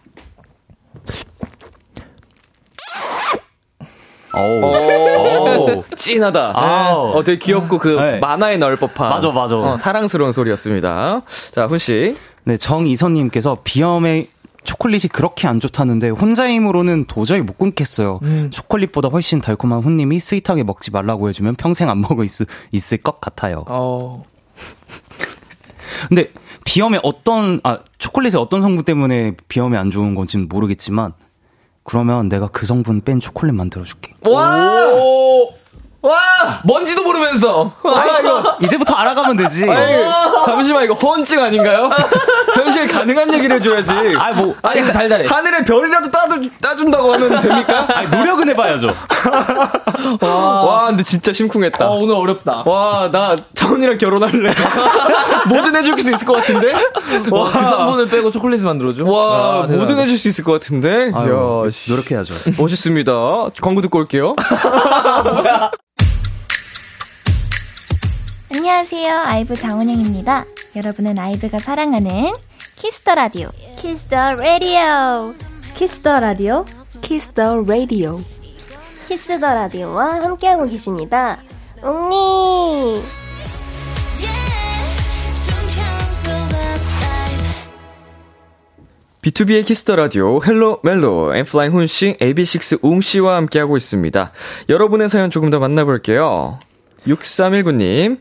오, 찐하다. 아우. 어, 되게 귀엽고 그 네. 만화에 넣을 법한. 맞아, 맞아. 어, 사랑스러운 소리였습니다. 자, 훈 씨. 네, 정이선님께서 비염에 초콜릿이 그렇게 안 좋다는데 혼자 힘으로는 도저히 못 끊겠어요. 초콜릿보다 훨씬 달콤한 훈님이 스윗하게 먹지 말라고 해주면 평생 안 먹을 수 있을 것 같아요. 어. *laughs* 근데 비염에 어떤 아 초콜릿의 어떤 성분 때문에 비염이 안 좋은 건지는 모르겠지만 그러면 내가 그 성분 뺀 초콜릿 만들어줄게. 와! 와! 뭔지도 모르면서. 아, 이거. 이제부터 알아가면 되지. 아니, 잠시만, 이거 허언증 아닌가요? *laughs* 현실 가능한 얘기를 해줘야지. 아, 뭐, 아니, 근데 달달해. 하늘에 별이라도 따주, 따준다고 하면 됩니까? *laughs* 아니, 노력은 해봐야죠. *laughs* 와, 근데 진짜 심쿵했다. 어, 오늘 어렵다. 와, 나 차은이랑 결혼할래. 뭐든 해줄 수 있을 것 같은데? 와, 그 성분을 빼고 초콜릿을 만들어줘? 와, 아, 뭐든. 해줄 수 있을 것 같은데? 아유, 씨. 노력해야죠. 멋있습니다. 광고 듣고 올게요. 안녕하세요. IVE 장원영입니다. 여러분은 IVE가 사랑하는 Kiss the Radio. 키스터 라디오. 키스터 라디오. 키스터 라디오. 키스터 라디오와 함께하고 계십니다. 웅니. B2B의 키스터 라디오 헬로 멜로 엠플라잉 훈씨, AB6 웅씨와 함께하고 있습니다. 여러분의 사연 조금 더 만나볼게요. 6319님.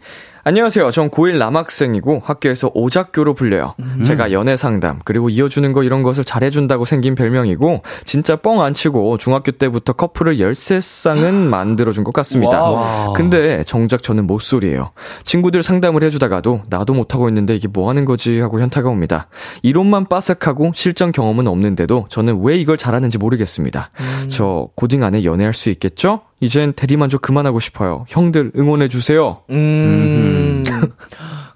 안녕하세요. 전 고1 남학생이고 학교에서 오작교로 불려요. 제가 연애 상담 그리고 이어주는 거 이런 것을 잘해준다고 생긴 별명이고 진짜 뻥 안 치고 중학교 때부터 커플을 13쌍은 만들어준 것 같습니다. Wow. 근데 정작 저는 모쏠이에요. 친구들 상담을 해주다가도 나도 못하고 있는데 이게 뭐 하는 거지 하고 현타가 옵니다. 이론만 빠삭하고 실전 경험은 없는데도 저는 왜 이걸 잘하는지 모르겠습니다. 저 고딩 안에 연애할 수 있겠죠? 이젠 대리만족 그만하고 싶어요. 형들 응원해주세요. 음.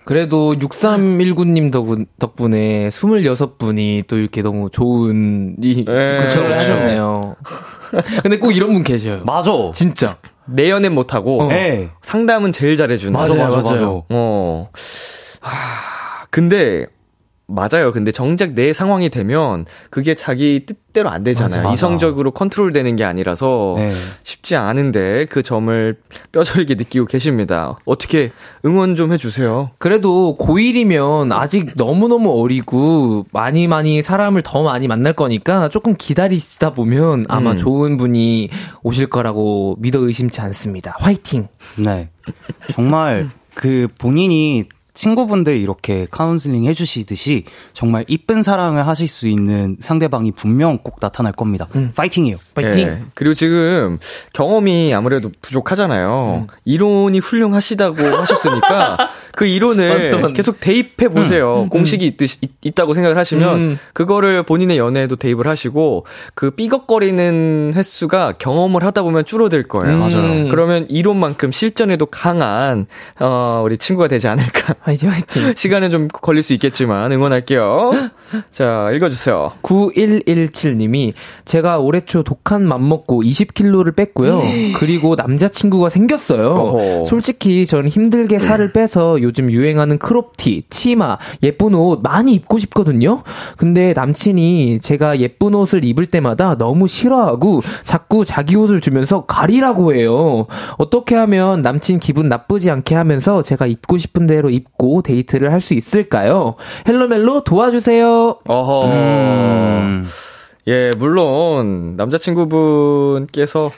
그래도 6319님 덕분, 덕분에 26분이 또 이렇게 너무 좋은 이 네. 구청을 하셨네요. 근데 꼭 이런 분 계셔요. 맞아. 진짜. 내 연애 못하고 어. 네. 상담은 제일 잘해주는. 맞아, 맞아, 맞아. 어. 하, 근데, 맞아요. 근데 정작 내 상황이 되면 그게 자기 뜻대로 안 되잖아요. 맞아, 맞아. 이성적으로 컨트롤 되는 게 아니라서 네. 쉽지 않은데 그 점을 뼈저리게 느끼고 계십니다. 어떻게 응원 좀 해주세요. 그래도 고1이면 아직 너무너무 어리고 많이 많이 사람을 더 많이 만날 거니까 조금 기다리시다 보면 아마 음. 좋은 분이 오실 거라고 믿어 의심치 않습니다. 화이팅! 네. 정말 그 본인이 친구분들 이렇게 카운슬링 해주시듯이 정말 이쁜 사랑을 하실 수 있는 상대방이 분명 꼭 나타날 겁니다. 파이팅이에요. 화이팅! 예. 그리고 지금 경험이 아무래도 부족하잖아요. 이론이 훌륭하시다고 하셨으니까 *laughs* 그 이론을 맞아, 맞아. 계속 대입해 보세요. 공식이 있듯이 있, 다고 생각을 하시면 음. 그거를 본인의 연애에도 대입을 하시고 그 삐걱거리는 횟수가 경험을 하다 보면 줄어들 거예요. 음. 맞아요. 그러면 이론만큼 실전에도 강한 어 우리 친구가 되지 않을까. 화이팅, 화이팅! *laughs* 시간은 좀 걸릴 수 있겠지만 응원할게요. 자, 읽어주세요. 9117님이 제가 올해 초 독한 맘 먹고 20kg를 뺐고요. *gasps* 그리고 남자친구가 생겼어요. 어허. 솔직히 저는 힘들게 살을 빼서 요즘 유행하는 crop티, 치마, 예쁜 옷 많이 입고 싶거든요. 근데 남친이 제가 예쁜 옷을 입을 때마다 너무 싫어하고 자꾸 자기 옷을 주면서 가리라고 해요. 어떻게 하면 남친 기분 나쁘지 않게 하면서 제가 입고 싶은 대로 입고 데이트를 할 수 있을까요? 헬로멜로 도와주세요. 어허. 음. 예, 물론 남자친구분께서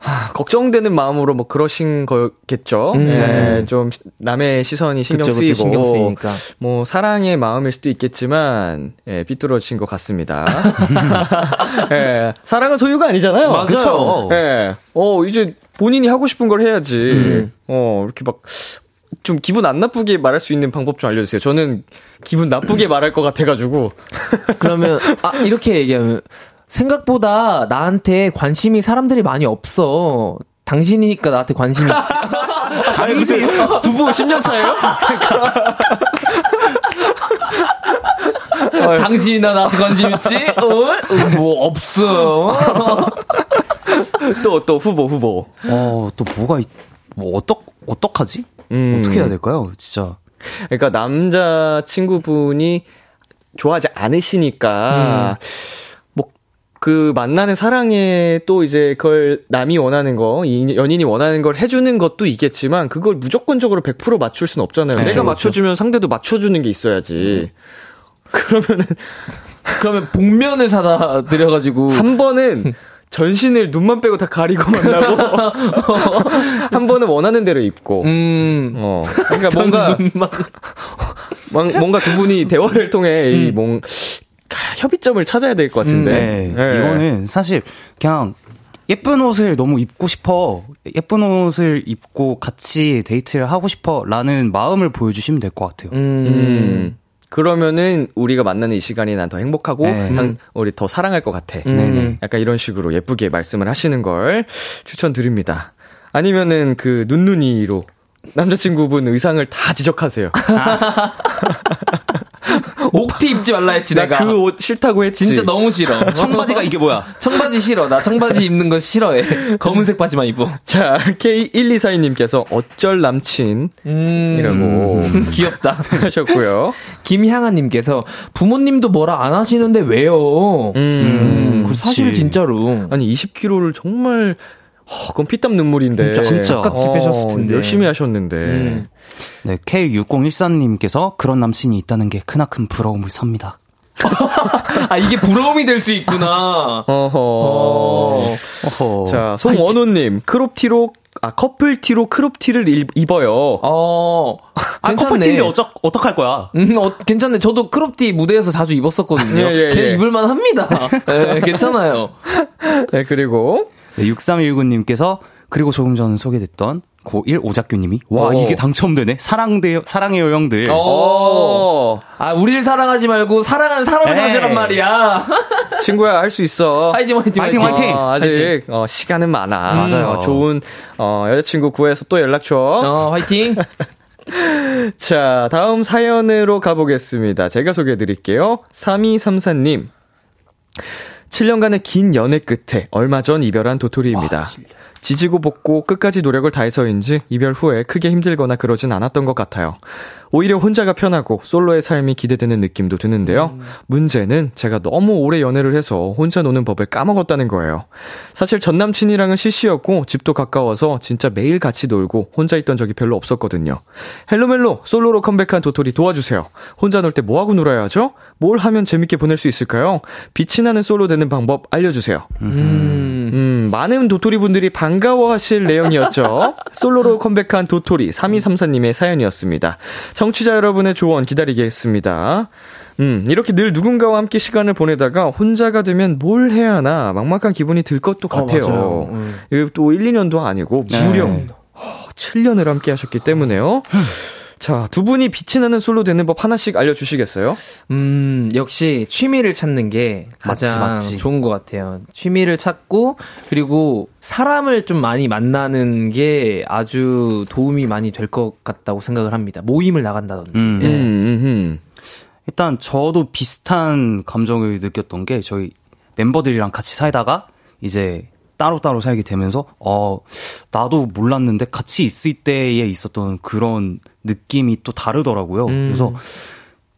하, 걱정되는 마음으로 뭐 그러신 거겠죠. 음. 네, 좀 남의 시선이 신경 그쵸, 그쵸, 쓰이고 신경 쓰이니까. 뭐 사랑의 마음일 수도 있겠지만 예, 삐뚤어진 것 같습니다. *laughs* 예, 사랑은 소유가 아니잖아요. 맞아요. 그쵸? 예, 어 이제 본인이 하고 싶은 걸 해야지. 음. 어 이렇게 막. 좀 기분 안 나쁘게 말할 수 있는 방법 좀 알려주세요. 저는 기분 나쁘게 말할 것 같아가지고. 그러면 아 이렇게 얘기하면 생각보다 나한테 관심이 사람들이 많이 없어. 당신이니까 나한테 관심이 있지. *laughs* 아니 무슨 부부 10년 차예요? 당신이나 나한테 관심 있지? 어? 뭐 없어. *laughs* 또 또 후보 후보. 어, 또 뭐가, 있, 뭐, 어떡, 어떡하지? 음. 어떻게 해야 될까요? 진짜. 그러니까 남자 친구분이 좋아하지 않으시니까 뭐 그 만나는 사랑에 또 이제 그걸 남이 원하는 거, 이 연인이 원하는 걸 해주는 것도 있겠지만 그걸 무조건적으로 100% 맞출 순 없잖아요. 그렇죠, 내가 그렇죠. 맞춰주면 상대도 맞춰주는 게 있어야지. 그러면은 그러면 복면을 사다 드려가지고 한 번은 전신을 눈만 빼고 다 가리고 만나고 *laughs* 한 번은 원하는 대로 입고 음. 어 그러니까 뭔가 *laughs* 뭔- *laughs* 뭔가 두 분이 대화를 통해 이 뭔, 협의점을 찾아야 될 것 같은데. 네. 네. 이거는 사실 그냥 예쁜 옷을 너무 입고 싶어. 예쁜 옷을 입고 같이 데이트를 하고 싶어. 라는 마음을 보여주시면 될 것 같아요. 음. 그러면은 우리가 만나는 이 시간이 난 더 행복하고 네. 당- 우리 더 사랑할 것 같아. 네네. 약간 이런 식으로 예쁘게 말씀을 하시는 걸 추천드립니다. 아니면은 그 눈눈이로 남자친구분 의상을 다 지적하세요. *laughs* *laughs* 목티 입지 말라 했지 나 내가. 그 옷 싫다고 했지. 진짜 너무 싫어. *laughs* 청바지가 이게 뭐야? 청바지 싫어. 나 청바지 입는 거 싫어해. *laughs* 검은색 바지만 입어. 자, K1242님께서 어쩔 남친이라고 음. 귀엽다. 하셨고요. 김향아 님께서 부모님도 뭐라 안 하시는데 왜요? 음, 그렇지. 사실 진짜로. 아니 20kg를 정말 허, 그건 피땀 눈물인데 진짜, 진짜. 깍지 빼셨을 텐데. 열심히 하셨는데 음. 네, K6014님께서 그런 남친이 있다는 게 크나큰 부러움을 삽니다. *laughs* 아 이게 부러움이 될 수 있구나. 어허. 어. 어허. 자 송원호님 crop티로 아 커플 티로 crop 티를 입- 입어요. 어. 아, 괜찮네. 커플 티인데 어쩌, 어떡할 거야? 음, 어, 괜찮네. 저도 crop 티 무대에서 자주 입었었거든요. *laughs* 예, 예, 걔 예. 입을만 합니다. 예, *laughs* 괜찮아요. 네 그리고 네, 6319님께서 그리고 조금 전 소개됐던 고1 오작교님이 와 어. 이게 당첨되네 사랑돼요 사랑해요 형들 어. 어 아, 우리를 사랑하지 말고 사랑하는 사람을 에이. 가지란 말이야. *laughs* 친구야 할 수 있어. 화이팅, 화이팅, 화이팅, 화이팅! 어, 아직 어, 시간은 많아. 맞아요. 어, 좋은 어, 여자친구 구해서 또 연락 줘. 어, 화이팅. *laughs* 자, 다음 사연으로 가보겠습니다. 제가 소개해 드릴게요. 3234님. 7년간의 긴 연애 끝에 얼마 전 이별한 도토리입니다. 지지고 볶고 끝까지 노력을 다해서인지 이별 후에 크게 힘들거나 그러진 않았던 것 같아요. 오히려 혼자가 편하고 솔로의 삶이 기대되는 느낌도 드는데요. 문제는 제가 너무 오래 연애를 해서 혼자 노는 법을 까먹었다는 거예요. 사실 전 남친이랑은 CC였고 집도 가까워서 진짜 매일 같이 놀고 혼자 있던 적이 별로 없었거든요. Hello멜로 솔로로 컴백한 도토리 도와주세요. 혼자 놀 때 뭐하고 놀아야 하죠? 뭘 하면 재밌게 보낼 수 있을까요? 빛이 나는 솔로 되는 방법 알려주세요. 음. 음, 많은 도토리 분들이 반가워하실 내용이었죠. *laughs* 솔로로 컴백한 도토리 3234님의 사연이었습니다. 청취자 여러분의 조언 기다리겠습니다. 음, 이렇게 늘 누군가와 함께 시간을 보내다가 혼자가 되면 뭘 해야 하나 막막한 기분이 들 것도 같아요. 맞아요. 음. 이게 또 1, 2년도 아니고 무려 네. 어, 7년을 함께 하셨기 때문에요. 자, 두 분이 빛이 나는 솔로 되는 법 하나씩 알려주시겠어요? 음, 역시 취미를 찾는 게 가장 맞지, 맞지. 좋은 것 같아요. 취미를 찾고, 그리고 사람을 좀 많이 만나는 게 아주 도움이 많이 될 것 같다고 생각을 합니다. 모임을 나간다든지. 음. 예. 음, 음, 음. 일단 저도 비슷한 감정을 느꼈던 게 저희 멤버들이랑 같이 살다가 이제 따로따로 살게 되면서 어 나도 몰랐는데 같이 있을 때에 있었던 그런 느낌이 또 다르더라고요. 음. 그래서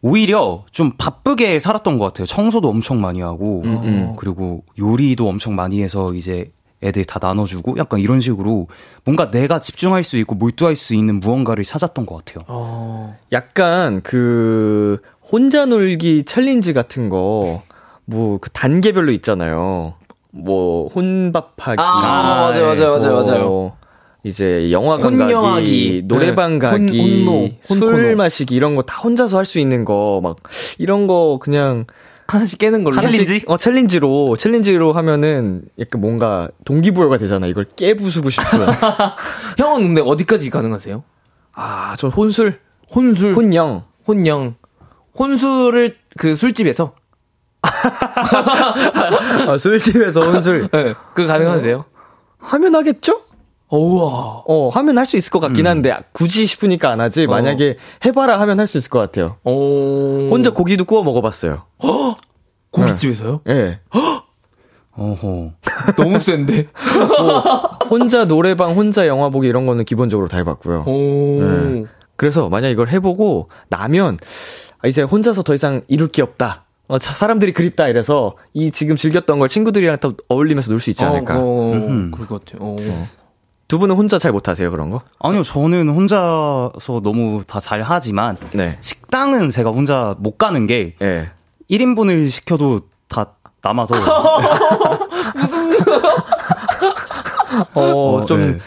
오히려 좀 바쁘게 살았던 것 같아요. 청소도 엄청 많이 하고 음. 그리고 요리도 엄청 많이 해서 이제 애들 다 나눠주고 약간 이런 식으로 뭔가 내가 집중할 수 있고 몰두할 수 있는 무언가를 찾았던 것 같아요. 어, 약간 그 혼자 놀기 challenge 같은 거 뭐 그 단계별로 있잖아요. 뭐 혼밥하기, 아, 맞아요, 맞아요, 맞아요, 뭐 맞아요. 이제 영화관. 가기, 노래방 네. 가기, 혼- 혼노, 술 혼코노. 마시기 이런 거 다 혼자서 할 수 있는 거 막 이런 거 그냥 하나씩 깨는 걸로. 하나씩, 어 challenge로 challenge로 하면은 약간 뭔가 동기부여가 되잖아. 이걸 깨부수고 싶은. *laughs* 형은 근데 어디까지 가능하세요? 아, 전 혼술, 혼술, 혼영. 혼영. 혼술을 그 술집에서? *laughs* 아, 술집에서 혼술 네. 그 가능하세요? 하면 하겠죠? 우와. 어, 하면 할 수 있을 것 같긴 한데 굳이 싶으니까 안 하지. 만약에 해봐라 하면 할 수 있을 것 같아요. 오. 혼자 고기도 구워 먹어봤어요. 고깃집에서요? 예. 어허. 너무 센데? 혼자 노래방, 혼자 영화 보기 이런 거는 기본적으로 다 해봤고요. 오. 네. 그래서 만약 이걸 해보고 나면 아, 이제 혼자서 더 이상 이룰 게 없다. 어, 사- 사람들이 그립다 이래서 이 지금 즐겼던 걸 친구들이랑 또 어울리면서 놀 수 있지 않을까. 어, 음흠. 그럴 것 같아요. 오. 두 분은 혼자 잘 못하세요 그런 거? 아니요, 저는 혼자서 너무 다 잘 하지만 네. 식당은 제가 혼자 못 가는 게 예. 1인분을 시켜도 다 남아서 *laughs* *laughs* 어, 좀 네.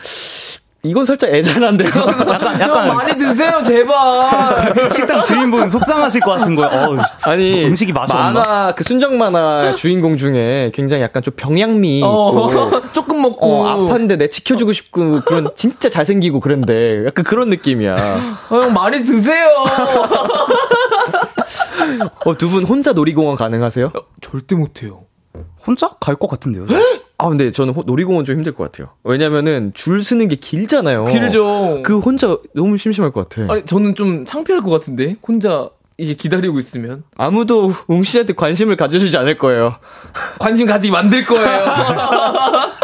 이건 살짝 애잔한데요. *laughs* 약간 형 약간 많이 드세요, 제발. 식당 주인분 속상하실 것 같은 거예요. 어, 아니 음식이 맛이 만화 없나? 그 순정 만화 주인공 중에 굉장히 약간 좀 병양미 있고 어, *laughs* 조금 먹고. 어, 아팠는데 내 지켜주고 싶고 그런 진짜 잘생기고 그런데 약간 그런 느낌이야. 어, 형 많이 드세요. 어, 두 분 혼자 놀이공원 가능하세요? 절대 못해요. 혼자 갈 것 같은데요. *laughs* 아 근데 저는 호- 놀이공원 좀 힘들 것 같아요. 왜냐면은 줄 서는 게 길잖아요. 길죠. 그 혼자 너무 심심할 것 같아. 아니, 저는 좀 창피할 것 같은데? 혼자 이게 기다리고 있으면. 아무도 웅 씨한테 관심을 가져주지 않을 거예요. 관심 가지게 만들 거예요. *laughs*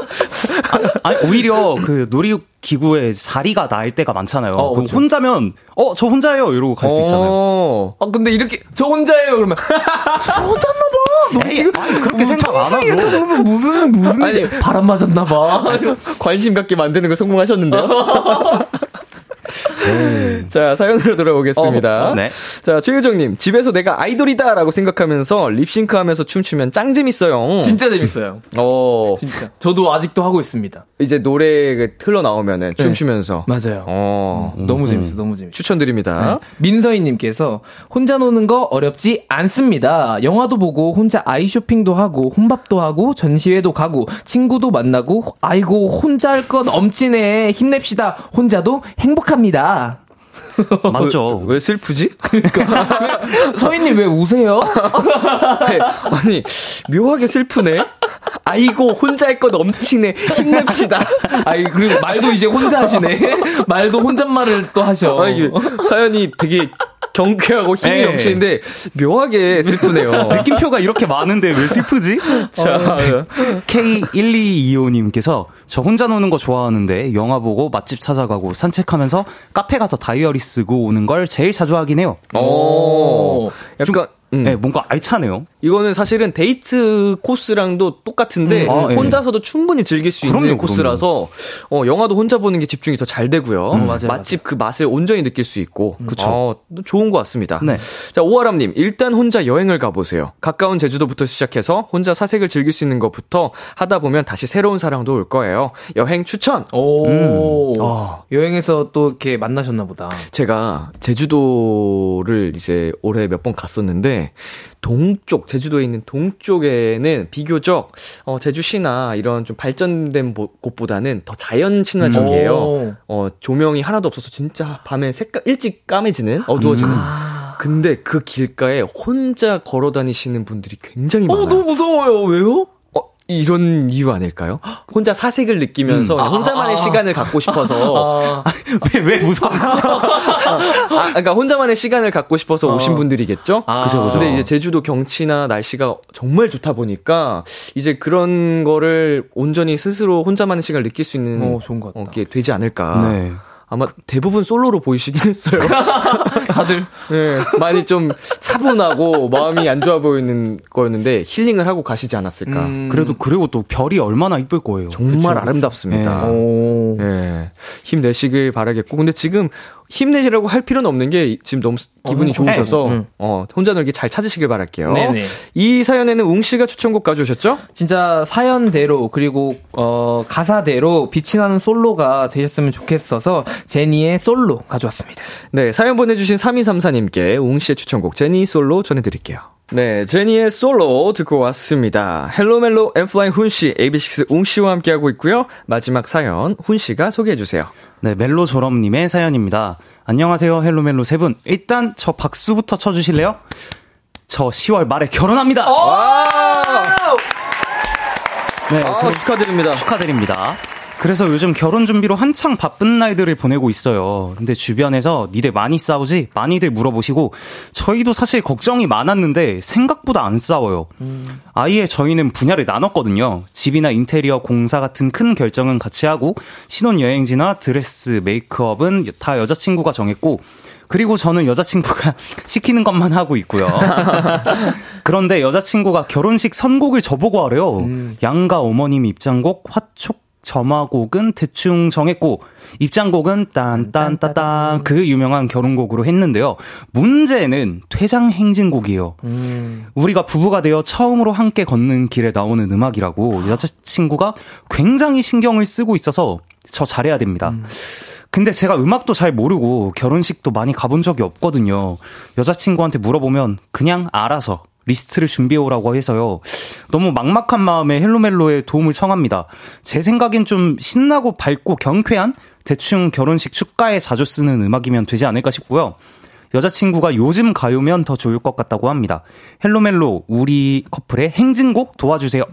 아니, 오히려 그 놀이기구에 자리가 날 때가 많잖아요. 어, 그럼 그쵸. 혼자면 어 저 혼자예요 이러고 갈 수 있잖아요. 어. 아, 근데 이렇게, 저 혼자예요, 그러면. *laughs* 저 혼자나봐. 에이, 아니, 그렇게 생각 안 하죠. 무슨, 무슨, 무슨. 아니, 바람 맞았나 봐. 관심 갖게 만드는 거 성공하셨는데요? *laughs* 자, 사연으로 돌아오겠습니다. 어, 네. 자, 최유정님, 집에서 내가 아이돌이다! 라고 생각하면서 립싱크 하면서 춤추면 짱 재밌어요. 진짜 재밌어요. 어, 진짜. 저도 아직도 하고 있습니다. 이제 노래 그 흘러나오면은 춤추면서. 맞아요. 어, 너무 재밌어, 너무 재밌어. 추천드립니다. 민서희님께서 혼자 노는 거 어렵지 않습니다. 영화도 보고 혼자 아이 쇼핑도 하고 혼밥도 하고 전시회도 가고 친구도 만나고 아이고 혼자 할 건 엄치네 힘냅시다. 혼자도 행복합니다. *laughs* 맞죠. 왜 슬프지? *laughs* 서희님 왜 우세요? *laughs* 네, 아니, 묘하게 슬프네? 아이고, 혼자 할것 넘치네. 힘냅시다. 아이 그리고 말도 이제 혼자 하시네. 말도 혼잣말을 또 하셔. 아, 이게 사연이 되게 경쾌하고 힘이 네. 넘치는데 묘하게 슬프네요. 느낌표가 이렇게 많은데 왜 슬프지? 자, K1225님께서 저 혼자 노는 거 좋아하는데 영화 보고 맛집 찾아가고 산책하면서 카페 가서 다이어리 쓰고 오는 걸 제일 자주 하긴 해요. 어, 약간, 음. 네, 뭔가 알차네요. 이거는 사실은 데이트 코스랑도 똑같은데 음, 아, 예. 혼자서도 충분히 즐길 수 있는 그럼요, 코스라서 어, 영화도 혼자 보는 게 집중이 더 잘 되고요. 음, 맞아요, 맛집 그 맛을 온전히 느낄 수 있고 그쵸. 어, 좋은 것 같습니다. 네. 자 오아람님 일단 혼자 여행을 가보세요. 가까운 제주도부터 시작해서 혼자 사색을 즐길 수 있는 것부터 하다 보면 다시 새로운 사랑도 올 거예요. 여행 추천. 오. 어. 여행에서 또 이렇게 만나셨나 보다. 제가 제주도를 이제 올해 몇 번 갔었는데 동쪽 제주도에 있는 동쪽에는 비교적 어, 제주시나 이런 좀 발전된 보- 곳보다는 더 자연 친화적이에요. 오. 어, 조명이 하나도 없어서 진짜 밤에 색깔 일찍 까매지는 어두워지는. 근데 그 길가에 혼자 걸어 다니시는 분들이 굉장히 많아요. 어 너무 무서워요. 왜요? 어, 이런 이유 아닐까요? 혼자 사색을 느끼면서 그냥 혼자만의 시간을 갖고 싶어서 *laughs* 아, *laughs* 왜, 왜 무서워? *laughs* 아, 그러니까 혼자만의 시간을 갖고 싶어서 오신 분들이겠죠? 아. 그죠, 그죠. 근데 이제 제주도 경치나 날씨가 정말 좋다 보니까 이제 그런 거를 온전히 스스로 혼자만의 시간을 느낄 수 있는 어, 좋은 것 같다. 어, 게 되지 않을까. 네. 아마 대부분 솔로로 보이시긴 했어요. *laughs* 다들 네, 많이 좀 차분하고 마음이 안 좋아 보이는 거였는데 힐링을 하고 가시지 않았을까. 음. 그래도 그리고 또 별이 얼마나 이쁠 거예요. 정말 아름답습니다. 네. 오. 예. 힘내시길 바라겠고. 근데 지금 힘내시라고 할 필요는 없는 게 지금 너무 기분이 어, 좋으셔서 응. 어, 혼자 놀기 잘 찾으시길 바랄게요. 네네. 이 사연에는 웅 씨가 추천곡 가져오셨죠? 진짜 사연대로 그리고 어 가사대로 빛이 나는 솔로가 되셨으면 좋겠어서 제니의 솔로 가져왔습니다. 네, 사연 보내주신 3234님께 웅 씨의 추천곡 제니 솔로 전해드릴게요. 네, 제니의 솔로 듣고 왔습니다. 헬로멜로 엠플라이 훈 씨, AB6 웅 씨와 함께하고 있고요. 마지막 사연 훈 씨가 소개해주세요. 네, 멜로 졸업님의 사연입니다. 안녕하세요, 헬로멜로 세 분. 일단 저 박수부터 쳐주실래요? 저 10월 말에 결혼합니다. 네, 아, 그- 축하드립니다. 축하드립니다. 그래서 요즘 결혼 준비로 한창 바쁜 날들을 보내고 있어요. 근데 주변에서 니들 많이 싸우지? 많이들 물어보시고 저희도 사실 걱정이 많았는데 생각보다 안 싸워요. 아예 저희는 분야를 나눴거든요. 집이나 인테리어 공사 같은 큰 결정은 같이 하고 신혼여행지나 드레스, 메이크업은 다 여자친구가 정했고 그리고 저는 여자친구가 *laughs* 시키는 것만 하고 있고요. *laughs* 그런데 여자친구가 결혼식 선곡을 저보고 하래요. 양가 어머님 입장곡 화촉 점화곡은 대충 정했고 입장곡은 딴딴따딴 그 유명한 결혼곡으로 했는데요. 문제는 퇴장 행진곡이에요. 우리가 부부가 되어 처음으로 함께 걷는 길에 나오는 음악이라고 여자친구가 굉장히 신경을 쓰고 있어서 저 잘해야 됩니다. 근데 제가 음악도 잘 모르고 결혼식도 많이 가본 적이 없거든요. 여자친구한테 물어보면 그냥 알아서 리스트를 준비해 오라고 해서요. 너무 막막한 마음에 Hello멜로의 도움을 청합니다. 제 생각엔 좀 신나고 밝고 경쾌한 대충 결혼식 축가에 자주 쓰는 음악이면 되지 않을까 싶고요. 여자친구가 요즘 가요면 더 좋을 것 같다고 합니다. Hello멜로 우리 커플의 행진곡 도와주세요.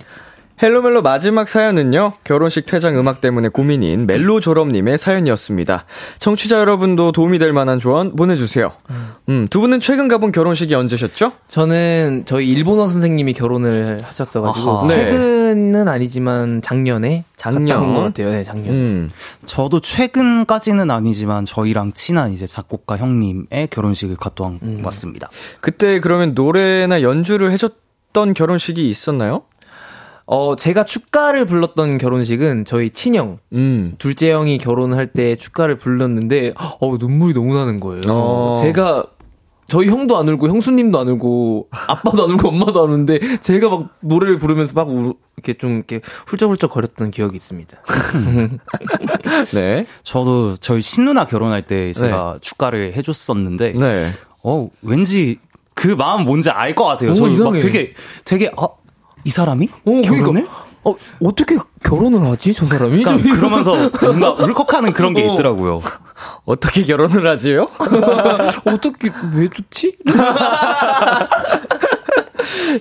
헬로멜로 마지막 사연은요, 결혼식 퇴장 음악 때문에 고민인 멜로 졸업님의 사연이었습니다. 청취자 여러분도 도움이 될 만한 조언 보내주세요. 음, 두 분은 최근 가본 결혼식이 언제셨죠? 저는 저희 일본어 선생님이 결혼을 하셨어가지고 아하. 네. 최근은 아니지만 작년에 작년? 갔다 온것 같아요. 네, 작년. 음, 저도 최근까지는 아니지만 저희랑 친한 이제 작곡가 형님의 결혼식을 갔다 왔습니다. 그때 그러면 노래나 연주를 해줬던 결혼식이 있었나요? 어 제가 축가를 불렀던 결혼식은 저희 친형 음, 둘째 형이 결혼할 때 축가를 불렀는데 어 눈물이 너무 나는 거예요. 어. 제가 저희 형도 안 울고 형수님도 안 울고 아빠도 안 울고 엄마도 안 우는데 제가 막 노래를 부르면서 막 우, 이렇게 좀 이렇게 훌쩍훌쩍 거렸던 기억이 있습니다. *laughs* 네. 저도 저희 친누나 결혼할 때 제가 축가를 해줬었는데, 네. 어 왠지 그 마음 뭔지 알 것 같아요. 오, 저는 막 이상해. 되게 되게 어, 이 사람이 어, 결혼을? 그러니까, 어 어떻게 결혼을 하지 저 사람이? 그러니까 좀 그러면서 뭔가 *laughs* 울컥하는 그런 게 어. 있더라고요. *laughs* 어떻게 결혼을 하지요? *laughs* 어떻게 왜 좋지?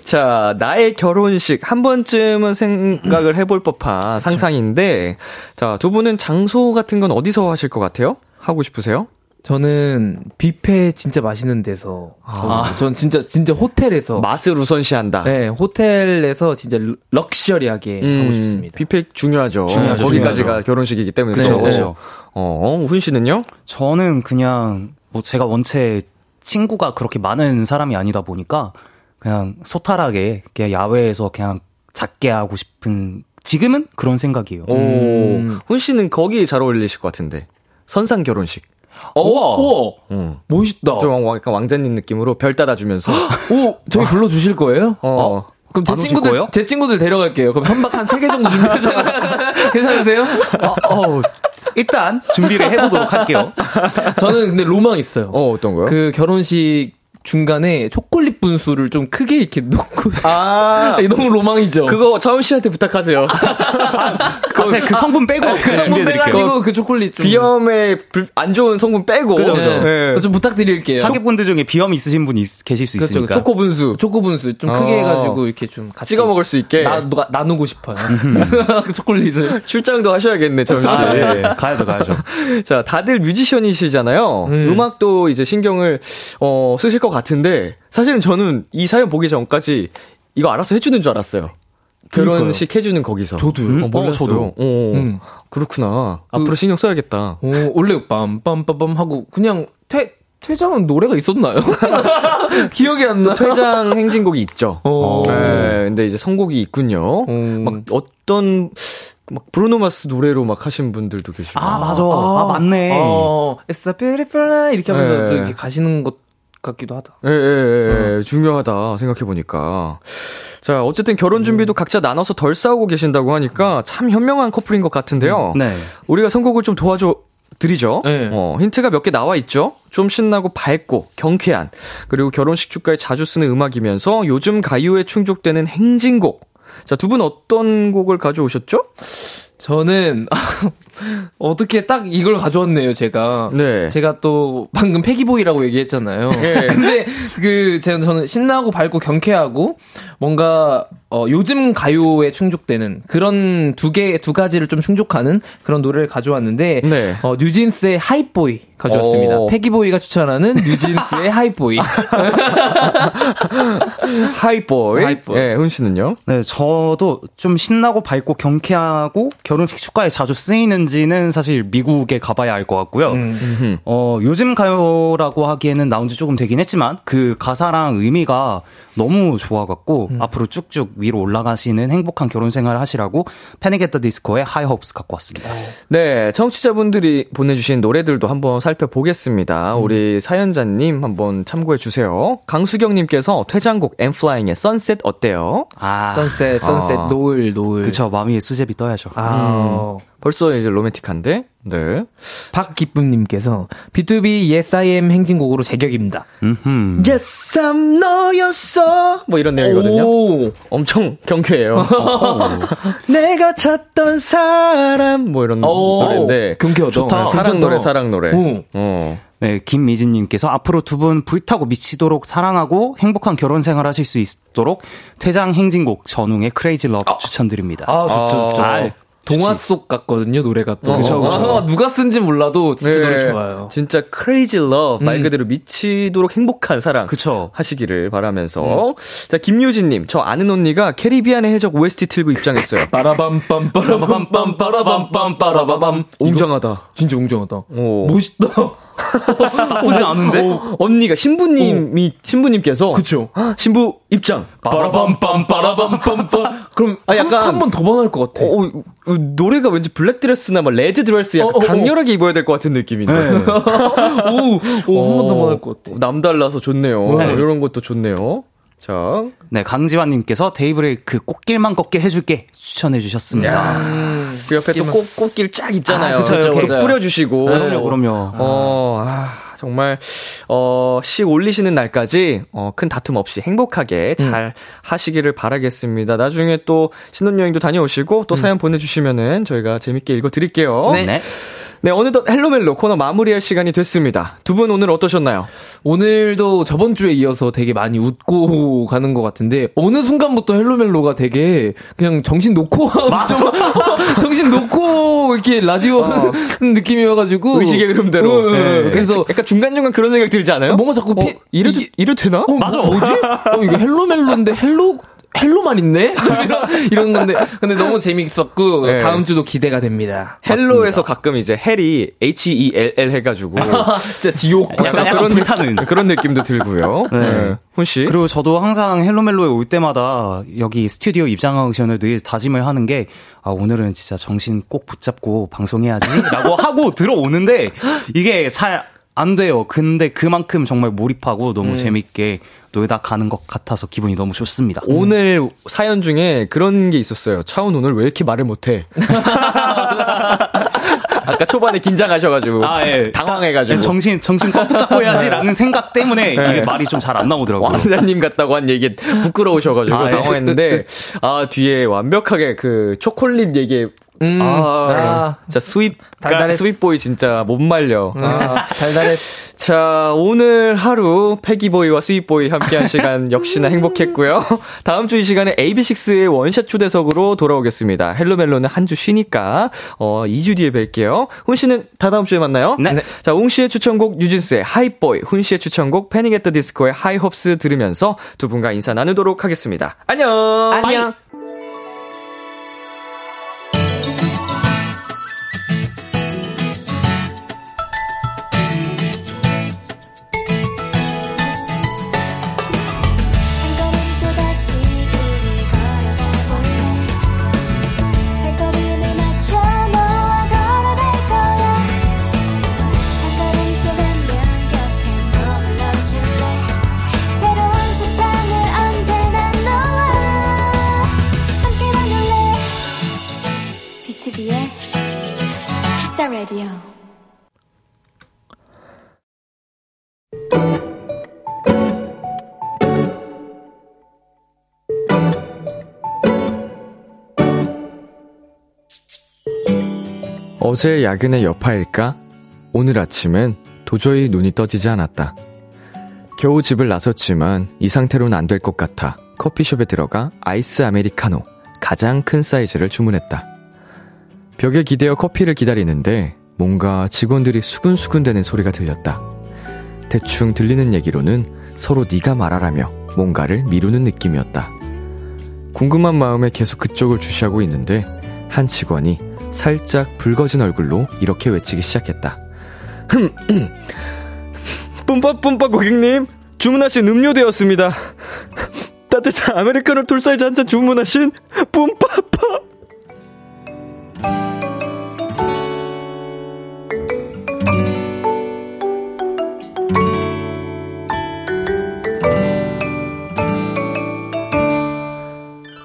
자, 나의 결혼식 한 번쯤은 생각을 해볼 법한 상상인데, 자, 두 분은 장소 같은 건 어디서 하실 것 같아요? 하고 싶으세요? 저는 뷔페 진짜 맛있는 데서. 아. 전 진짜 진짜 호텔에서. 맛을 우선시한다. 네, 호텔에서 진짜 럭셔리하게 하고 싶습니다. 뷔페 중요하죠. 중요하죠, 거기까지가 중요하죠. 결혼식이기 때문에. 그렇죠. 그쵸. 어, 훈 씨는요? 저는 그냥 뭐 제가 원체 친구가 그렇게 많은 사람이 아니다 보니까 그냥 소탈하게 그냥 야외에서 그냥 작게 하고 싶은 지금은 그런 생각이에요. 오, 음. 훈 씨는 거기 잘 어울리실 것 같은데. 선상 결혼식. 어, 우와! 음. 멋있다. 좀 약간 왕자님 느낌으로 별 따다주면서. 오, *gasps* 저희 불러주실 거예요? 어. 그럼 제 친구들, 거예요? 제 친구들 데려갈게요. 그럼 선박 한 3개 정도 준비해서. *laughs* 괜찮으세요? 어, 어, 일단 준비를 해보도록 할게요. 저는 근데 로망 있어요. 어, 어떤 거요? 그 결혼식 중간에 초콜릿 분수를 좀 크게 이렇게 놓고. 아, *laughs* 너무 로망이죠. 그거 차훈 씨한테 부탁하세요. 아, 제가 그 성분 빼고 그 성분 준비해드릴게요. 빼가지고 그 초콜릿 좀. 비염에 불- 안 좋은 성분 빼고. 그죠, 그죠? 그죠. 네. 좀 부탁드릴게요. 하객분들 중에 비염 있으신 분 있- 계실 수 그렇죠. 있으니까. 초코 분수. 초코 분수 좀 크게 어. 해가지고 이렇게 좀 같이 찍어 먹을 수 있게. 나, 누가, 나누고 싶어요. *laughs* 그 초콜릿을. 출장도 하셔야겠네, 잠시. 아, 네. 가야죠, 가야죠. *laughs* 자, 다들 뮤지션이시잖아요. 음. 음. 악도 이제 신경을, 어, 쓰실 것 같 은데, 사실은 저는 이 사연 보기 전까지 이거 알아서 해주는 줄 알았어요. 결혼식 해주는 거기서. 저도요. 어, 어, 몰랐어요. 저도. 어, 음. 그렇구나. 그- 앞으로 신경 써야겠다. 어, 원래 빰빰빰빰 하고 그냥 퇴, 퇴장은 노래가 있었나요? *laughs* 기억이 안 나. 퇴장 행진곡이 있죠. 어. 네, 근데 이제 선곡이 있군요. 음. 막 어떤 막 브루노마스 노래로 막 하신 분들도 계시고. 아, 맞아. 아, 맞네. 어, It's a beautiful night 이렇게 하면서 네. 또 이렇게 가시는 것 같기도 하다. 예, 예, 예, 예. 중요하다 생각해보니까. 자, 어쨌든 결혼 준비도 각자 나눠서 덜 싸우고 계신다고 하니까 참 현명한 커플인 것 같은데요. 네. 우리가 선곡을 좀 도와줘 드리죠. 네. 어, 힌트가 몇 개 나와 있죠. 좀 신나고 밝고 경쾌한 그리고 결혼식 축가에 자주 쓰는 음악이면서 요즘 가요에 충족되는 행진곡. 자, 두 분 어떤 곡을 가져오셨죠? 저는 *laughs* 어떻게 딱 이걸 가져왔네요, 제가. 네. 제가 또 방금 패기보이라고 얘기했잖아요. 예. *laughs* 근데 그 제가 저는 신나고 밝고 경쾌하고 뭔가 어 요즘 가요에 충족되는 그런 두 개 두 가지를 좀 충족하는 그런 노래를 가져왔는데 네. 어 NewJeans의 Hype Boy 가져왔습니다. 오. 패기보이가 추천하는 뉴진스의 하이보이. Hype Boy. Hype Boy. 예, 훈 씨는요? 네, 저도 좀 신나고 밝고 경쾌하고 결혼식 축가에 자주 쓰이는지는 사실 미국에 가봐야 알 것 같고요. 어, 요즘 가요라고 하기에는 나온 지 조금 되긴 했지만 그 가사랑 의미가 너무 좋아갖고 앞으로 쭉쭉 위로 올라가시는 행복한 결혼 생활을 하시라고 Panic! at the Disco의 High Hopes 갖고 왔습니다. 네, 청취자분들이 보내주신 노래들도 한번 살펴보겠습니다. 우리 사연자님 한번 참고해 주세요. 강수경님께서 퇴장곡 N.Flying의 Sunset 어때요? 아, Sunset, Sunset, 아. 노을, 노을. 그쵸. 마음이 수제비 떠야죠. 아. 벌써 이제 로맨틱한데? 네. 박기쁨님께서 BTOB Yes I Am 행진곡으로 제격입니다. 음흠. Yes, I'm 너였어. 뭐 이런 내용이거든요. 오. 엄청 경쾌해요. *laughs* 내가 찾던 사람 뭐 이런 오. 노래인데 경쾌하다. 좋다. 사랑 괜찮다. 노래, 사랑 노래. 오. 어. 네, 김미진님께서 앞으로 두 분 불타고 미치도록 사랑하고 행복한 결혼 생활 하실 수 있도록 퇴장 행진곡 전웅의 Crazy Love 추천드립니다. 아, 좋죠, 좋죠. 아, 동화. 속 같거든요, 노래가 또. 그쵸, 그쵸. 아, 누가 쓴지 몰라도 진짜 노래 좋아요. 네. 진짜 crazy love 말 음. 그대로 미치도록 행복한 사랑 그쵸. 하시기를 바라면서 음. 자 김유진님 저 아는 언니가 캐리비안의 해적 OST 틀고 입장했어요. *laughs* 빠라밤빰, 빠라밤빰, 빠라밤빰, 빠라바밤. 웅장하다. 진짜 웅장하다. 오. 멋있다. 나쁘지 않은데? 어, 언니가 신부님이 신부님께서 그쵸. 신부 입장. 빠라밤빰, 빠라밤빰, 빠. 그럼 아, 약간- 한 번 더 반할 것 같아. 어, 어, 어, 노래가 왠지 black 드레스나 막 red 드레스 약간 어, 어, 어. 강렬하게 입어야 될 것 같은 느낌인데. *laughs* 오, 오, 한번 더 반할 것 같아. 남달라서 좋네요. 네. 이런 것도 좋네요. 자, 네, 강지환님께서 데이브레이크 꽃길만 걷게 해줄게 추천해 주셨습니다. 그 옆에 또 꽃, 꽃길 쫙 있잖아요. 아, 그쵸, 맞아요. 뿌려주시고. 그럼요, 그럼요. 어, 아, 정말, 어, 식 올리시는 날까지, 어, 큰 다툼 없이 행복하게 잘 하시기를 바라겠습니다. 나중에 또 신혼여행도 다녀오시고, 또 사연 보내주시면은 저희가 재밌게 읽어드릴게요. 네. 네. 네, 어느덧 헬로멜로 코너 마무리할 시간이 됐습니다. 두 분 오늘 어떠셨나요? 오늘도 저번 주에 이어서 되게 많이 웃고 *laughs* 가는 것 같은데 어느 순간부터 헬로멜로가 되게 그냥 정신 놓고 *laughs* 좀 *laughs* 정신 놓고 이렇게 라디오 하는 느낌이어가지고 의식의 흐름대로. 어, 어, 네. 그래서 약간 중간 중간 그런 생각 들지 않아요? 뭔가 자꾸 피, 어, 이래도, 이게- 이래도 되나? 어, 맞아 뭐지? 어 이거 헬로멜로인데 hello hello만 있네? *laughs* *laughs* 이런, 이런 건데. 근데 너무 재밌었고, 네. 다음 주도 기대가 됩니다. hello에서 가끔 이제 헬이 H-E-L-L 해가지고. *laughs* 진짜 지옥. 약간 약간 그런, 불타는. 느, 그런 느낌도 들고요. 네. 훈씨. 그리고 저도 항상 헬로멜로에 올 때마다 여기 스튜디오 입장하기 전에 늘 다짐을 하는 게, 아, 오늘은 진짜 정신 꼭 붙잡고 방송해야지. 라고 하고 들어오는데, 이게 잘 안 돼요. 근데 그만큼 정말 몰입하고 너무 재밌게 놀다 가는 것 같아서 기분이 너무 좋습니다. 오늘 사연 중에 그런 게 있었어요. 차훈 오늘 왜 이렇게 말을 못해? *laughs* 아까 초반에 긴장하셔가지고. 아, 예. 당황해가지고. 정신, 정신 꽉 붙잡고 해야지라는 생각 때문에 이게 말이 좀 잘 안 나오더라고요. 왕자님 같다고 한 얘기 부끄러우셔가지고 아, 예. 당황했는데, 아, 뒤에 완벽하게 그 초콜릿 얘기 음, 아, 아. 진짜 sweet, 달달했어. sweet boy 진짜 못 말려. 아, 달달했어. *laughs* 자, 오늘 하루 패기 boy와 sweet boy 함께한 *laughs* 시간 역시나 행복했고요. 다음 주 이 시간에 AB6IX의 원샷 초대석으로 돌아오겠습니다. 헬로멜로는 한 주 쉬니까, 어, 2주 뒤에 뵐게요. 훈 씨는 다 다음 주에 만나요. 네. 네. 자, 웅 씨의 추천곡 뉴진스의 Hype Boy, 훈 씨의 추천곡 Panic! At The Disco의 High Hopes 들으면서 두 분과 인사 나누도록 하겠습니다. 안녕! 안녕. 한 어제 야근의 여파일까? 오늘 아침엔 도저히 눈이 떠지지 않았다. 겨우 집을 나섰지만 이 상태로는 안 될 것 같아 커피숍에 들어가 아이스 아메리카노 가장 큰 사이즈를 주문했다. 벽에 기대어 커피를 기다리는데 뭔가 직원들이 수근수근대는 소리가 들렸다. 대충 들리는 얘기로는 서로 네가 말하라며 뭔가를 미루는 느낌이었다. 궁금한 마음에 계속 그쪽을 주시하고 있는데 한 직원이 살짝 붉어진 얼굴로 이렇게 외치기 시작했다. 뿜빠뿜빠 고객님, 주문하신 음료 되었습니다. 따뜻한 아메리카노 tall 사이즈 한 잔 주문하신 뿜빠빠.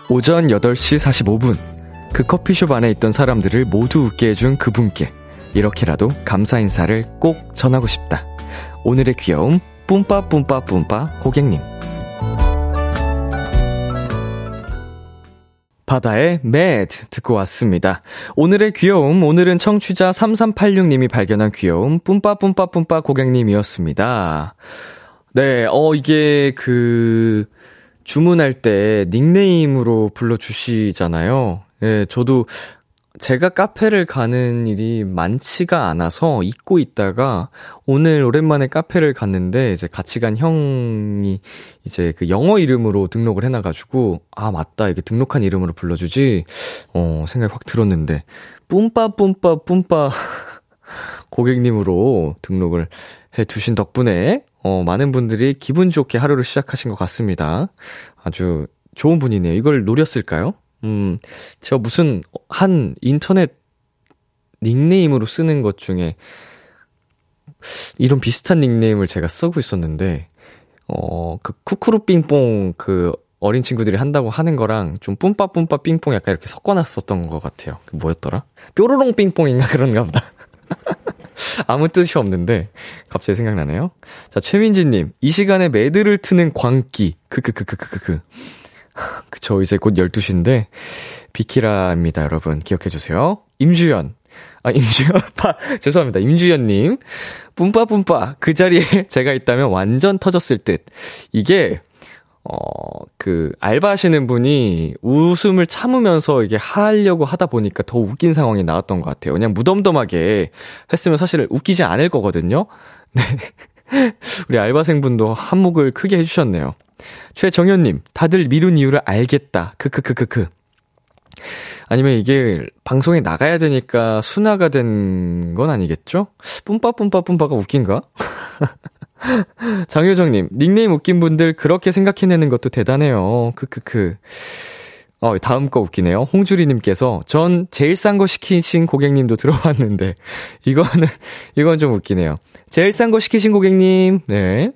오전 8시 45분. 그 커피숍 안에 있던 사람들을 모두 웃게 해준 그분께 이렇게라도 감사 인사를 꼭 전하고 싶다. 오늘의 귀여움, 뿜빠 뿜빠 뿜빠 고객님. 바다의 매드 듣고 왔습니다. 오늘의 귀여움, 오늘은 청취자 3386님이 발견한 귀여움, 뿜빠뿜빠뿜빠 고객님이었습니다. 네, 어, 이게 그, 주문할 때 닉네임으로 불러주시잖아요. 예, 저도 제가 카페를 가는 일이 많지가 않아서 잊고 있다가 오늘 오랜만에 카페를 갔는데 이제 같이 간 형이 이제 그 영어 이름으로 등록을 해놔가지고 아 맞다 이게 등록한 이름으로 불러주지 어 생각이 확 들었는데 뿜빠 뿜빠 뿜빠 *laughs* 고객님으로 등록을 해 두신 덕분에 어 많은 분들이 기분 좋게 하루를 시작하신 것 같습니다. 아주 좋은 분이네요. 이걸 노렸을까요? 음, 제가 무슨 한 인터넷 닉네임으로 쓰는 것 중에 이런 비슷한 닉네임을 제가 쓰고 있었는데, 어, 그 쿠쿠루 삥뽕 그 어린 친구들이 한다고 하는 거랑 좀 뿜빠뿜빠 삥뽕 약간 이렇게 섞어놨었던 것 같아요. 그 뭐였더라? 뾰로롱 삥뽕인가 그런가 보다. *laughs* 아무 뜻이 없는데 갑자기 생각나네요. 자, 최민지님, 이 시간에 매드를 트는 광기. 크크크크크크크. *laughs* 그쵸, 이제 곧 12시인데, 비키라입니다, 여러분. 기억해주세요. 임주연. 아, 임주연, *laughs* 파, 죄송합니다. 임주연님. 뿜빠뿜빠. 그 자리에 *laughs* 제가 있다면 완전 터졌을 듯. 이게, 어, 그, 알바하시는 분이 웃음을 참으면서 이게 하려고 하다 보니까 더 웃긴 상황이 나왔던 것 같아요. 그냥 무덤덤하게 했으면 사실 웃기지 않을 거거든요. 네. *laughs* 우리 알바생분도 한몫을 크게 해주셨네요. 최정현님, 다들 미룬 이유를 알겠다. 크크크크크. 아니면 이게 방송에 나가야 되니까 순화가 된 건 아니겠죠? 뿜빠뿜빠뿜빠가 웃긴가? *laughs* 장효정님, 닉네임 웃긴 분들 그렇게 생각해내는 것도 대단해요. 크크크. 어, 다음 거 웃기네요. 홍주리님께서, 전 제일 싼 거 시키신 고객님도 들어왔는데, *laughs* 이거는, 이건 좀 웃기네요. 제일 싼 거 시키신 고객님, 네.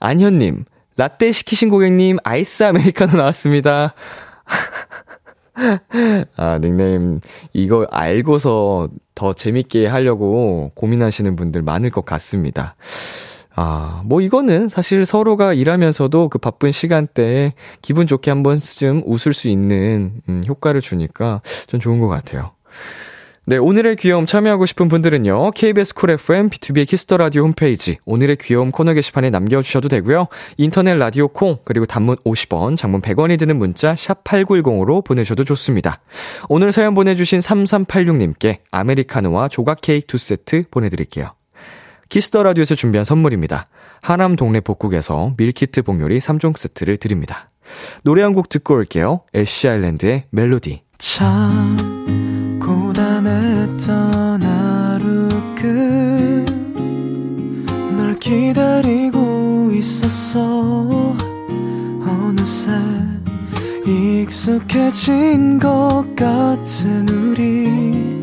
안현님, 라떼 시키신 고객님, 아이스 아메리카노 나왔습니다. *laughs* 아, 닉네임, 이거 알고서 더 재밌게 하려고 고민하시는 분들 많을 것 같습니다. 아, 뭐 이거는 사실 서로가 일하면서도 그 바쁜 시간대에 기분 좋게 한 번쯤 웃을 수 있는, 음, 효과를 주니까 전 좋은 것 같아요. 네, 오늘의 귀여움 참여하고 싶은 분들은요, KBS 쿨 FM, B2B의 키스터 라디오 홈페이지, 오늘의 귀여움 코너 게시판에 남겨 주셔도 되고요 인터넷 라디오 콩, 그리고 단문 50원, 장문 100원이 드는 문자, 샵 8910으로 보내셔도 좋습니다. 오늘 사연 보내 주신 3386님께 아메리카노와 조각 케이크 두 세트 보내 드릴게요. Kiss the Radio에서 준비한 선물입니다. 하남 동네 복국에서 밀키트 복요리 3종 세트를 드립니다. 노래 한 곡 듣고 올게요. 애쉬 아일랜드의 멜로디. 참 고단했던 하루 끝널 기다리고 있었어 어느새 익숙해진 것 같은 우리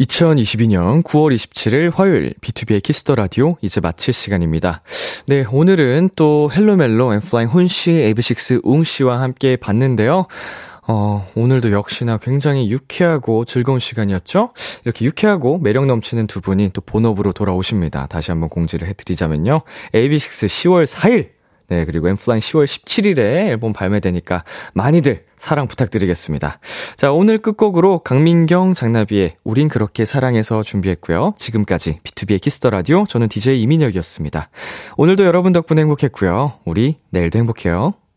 2022년 9월 27일 화요일 B2B의 키스터 라디오 이제 마칠 시간입니다. 네, 오늘은 또 헬로멜로 엠플라잉 훈씨, AB6IX 웅씨와 함께 봤는데요. 어, 오늘도 역시나 굉장히 유쾌하고 즐거운 시간이었죠? 이렇게 유쾌하고 매력 넘치는 두 분이 또 본업으로 돌아오십니다. 다시 한번 공지를 해드리자면요. AB6IX 10월 4일 네, 그리고 엠플라잉 10월 17일에 앨범 발매되니까 많이들 사랑 부탁드리겠습니다. 자, 오늘 끝곡으로 강민경 잔나비의 우린 그렇게 사랑해서 준비했고요. 지금까지 B2B의 키스터 라디오 저는 DJ 이민혁이었습니다. 오늘도 여러분 덕분에 행복했고요. 우리 내일도 행복해요.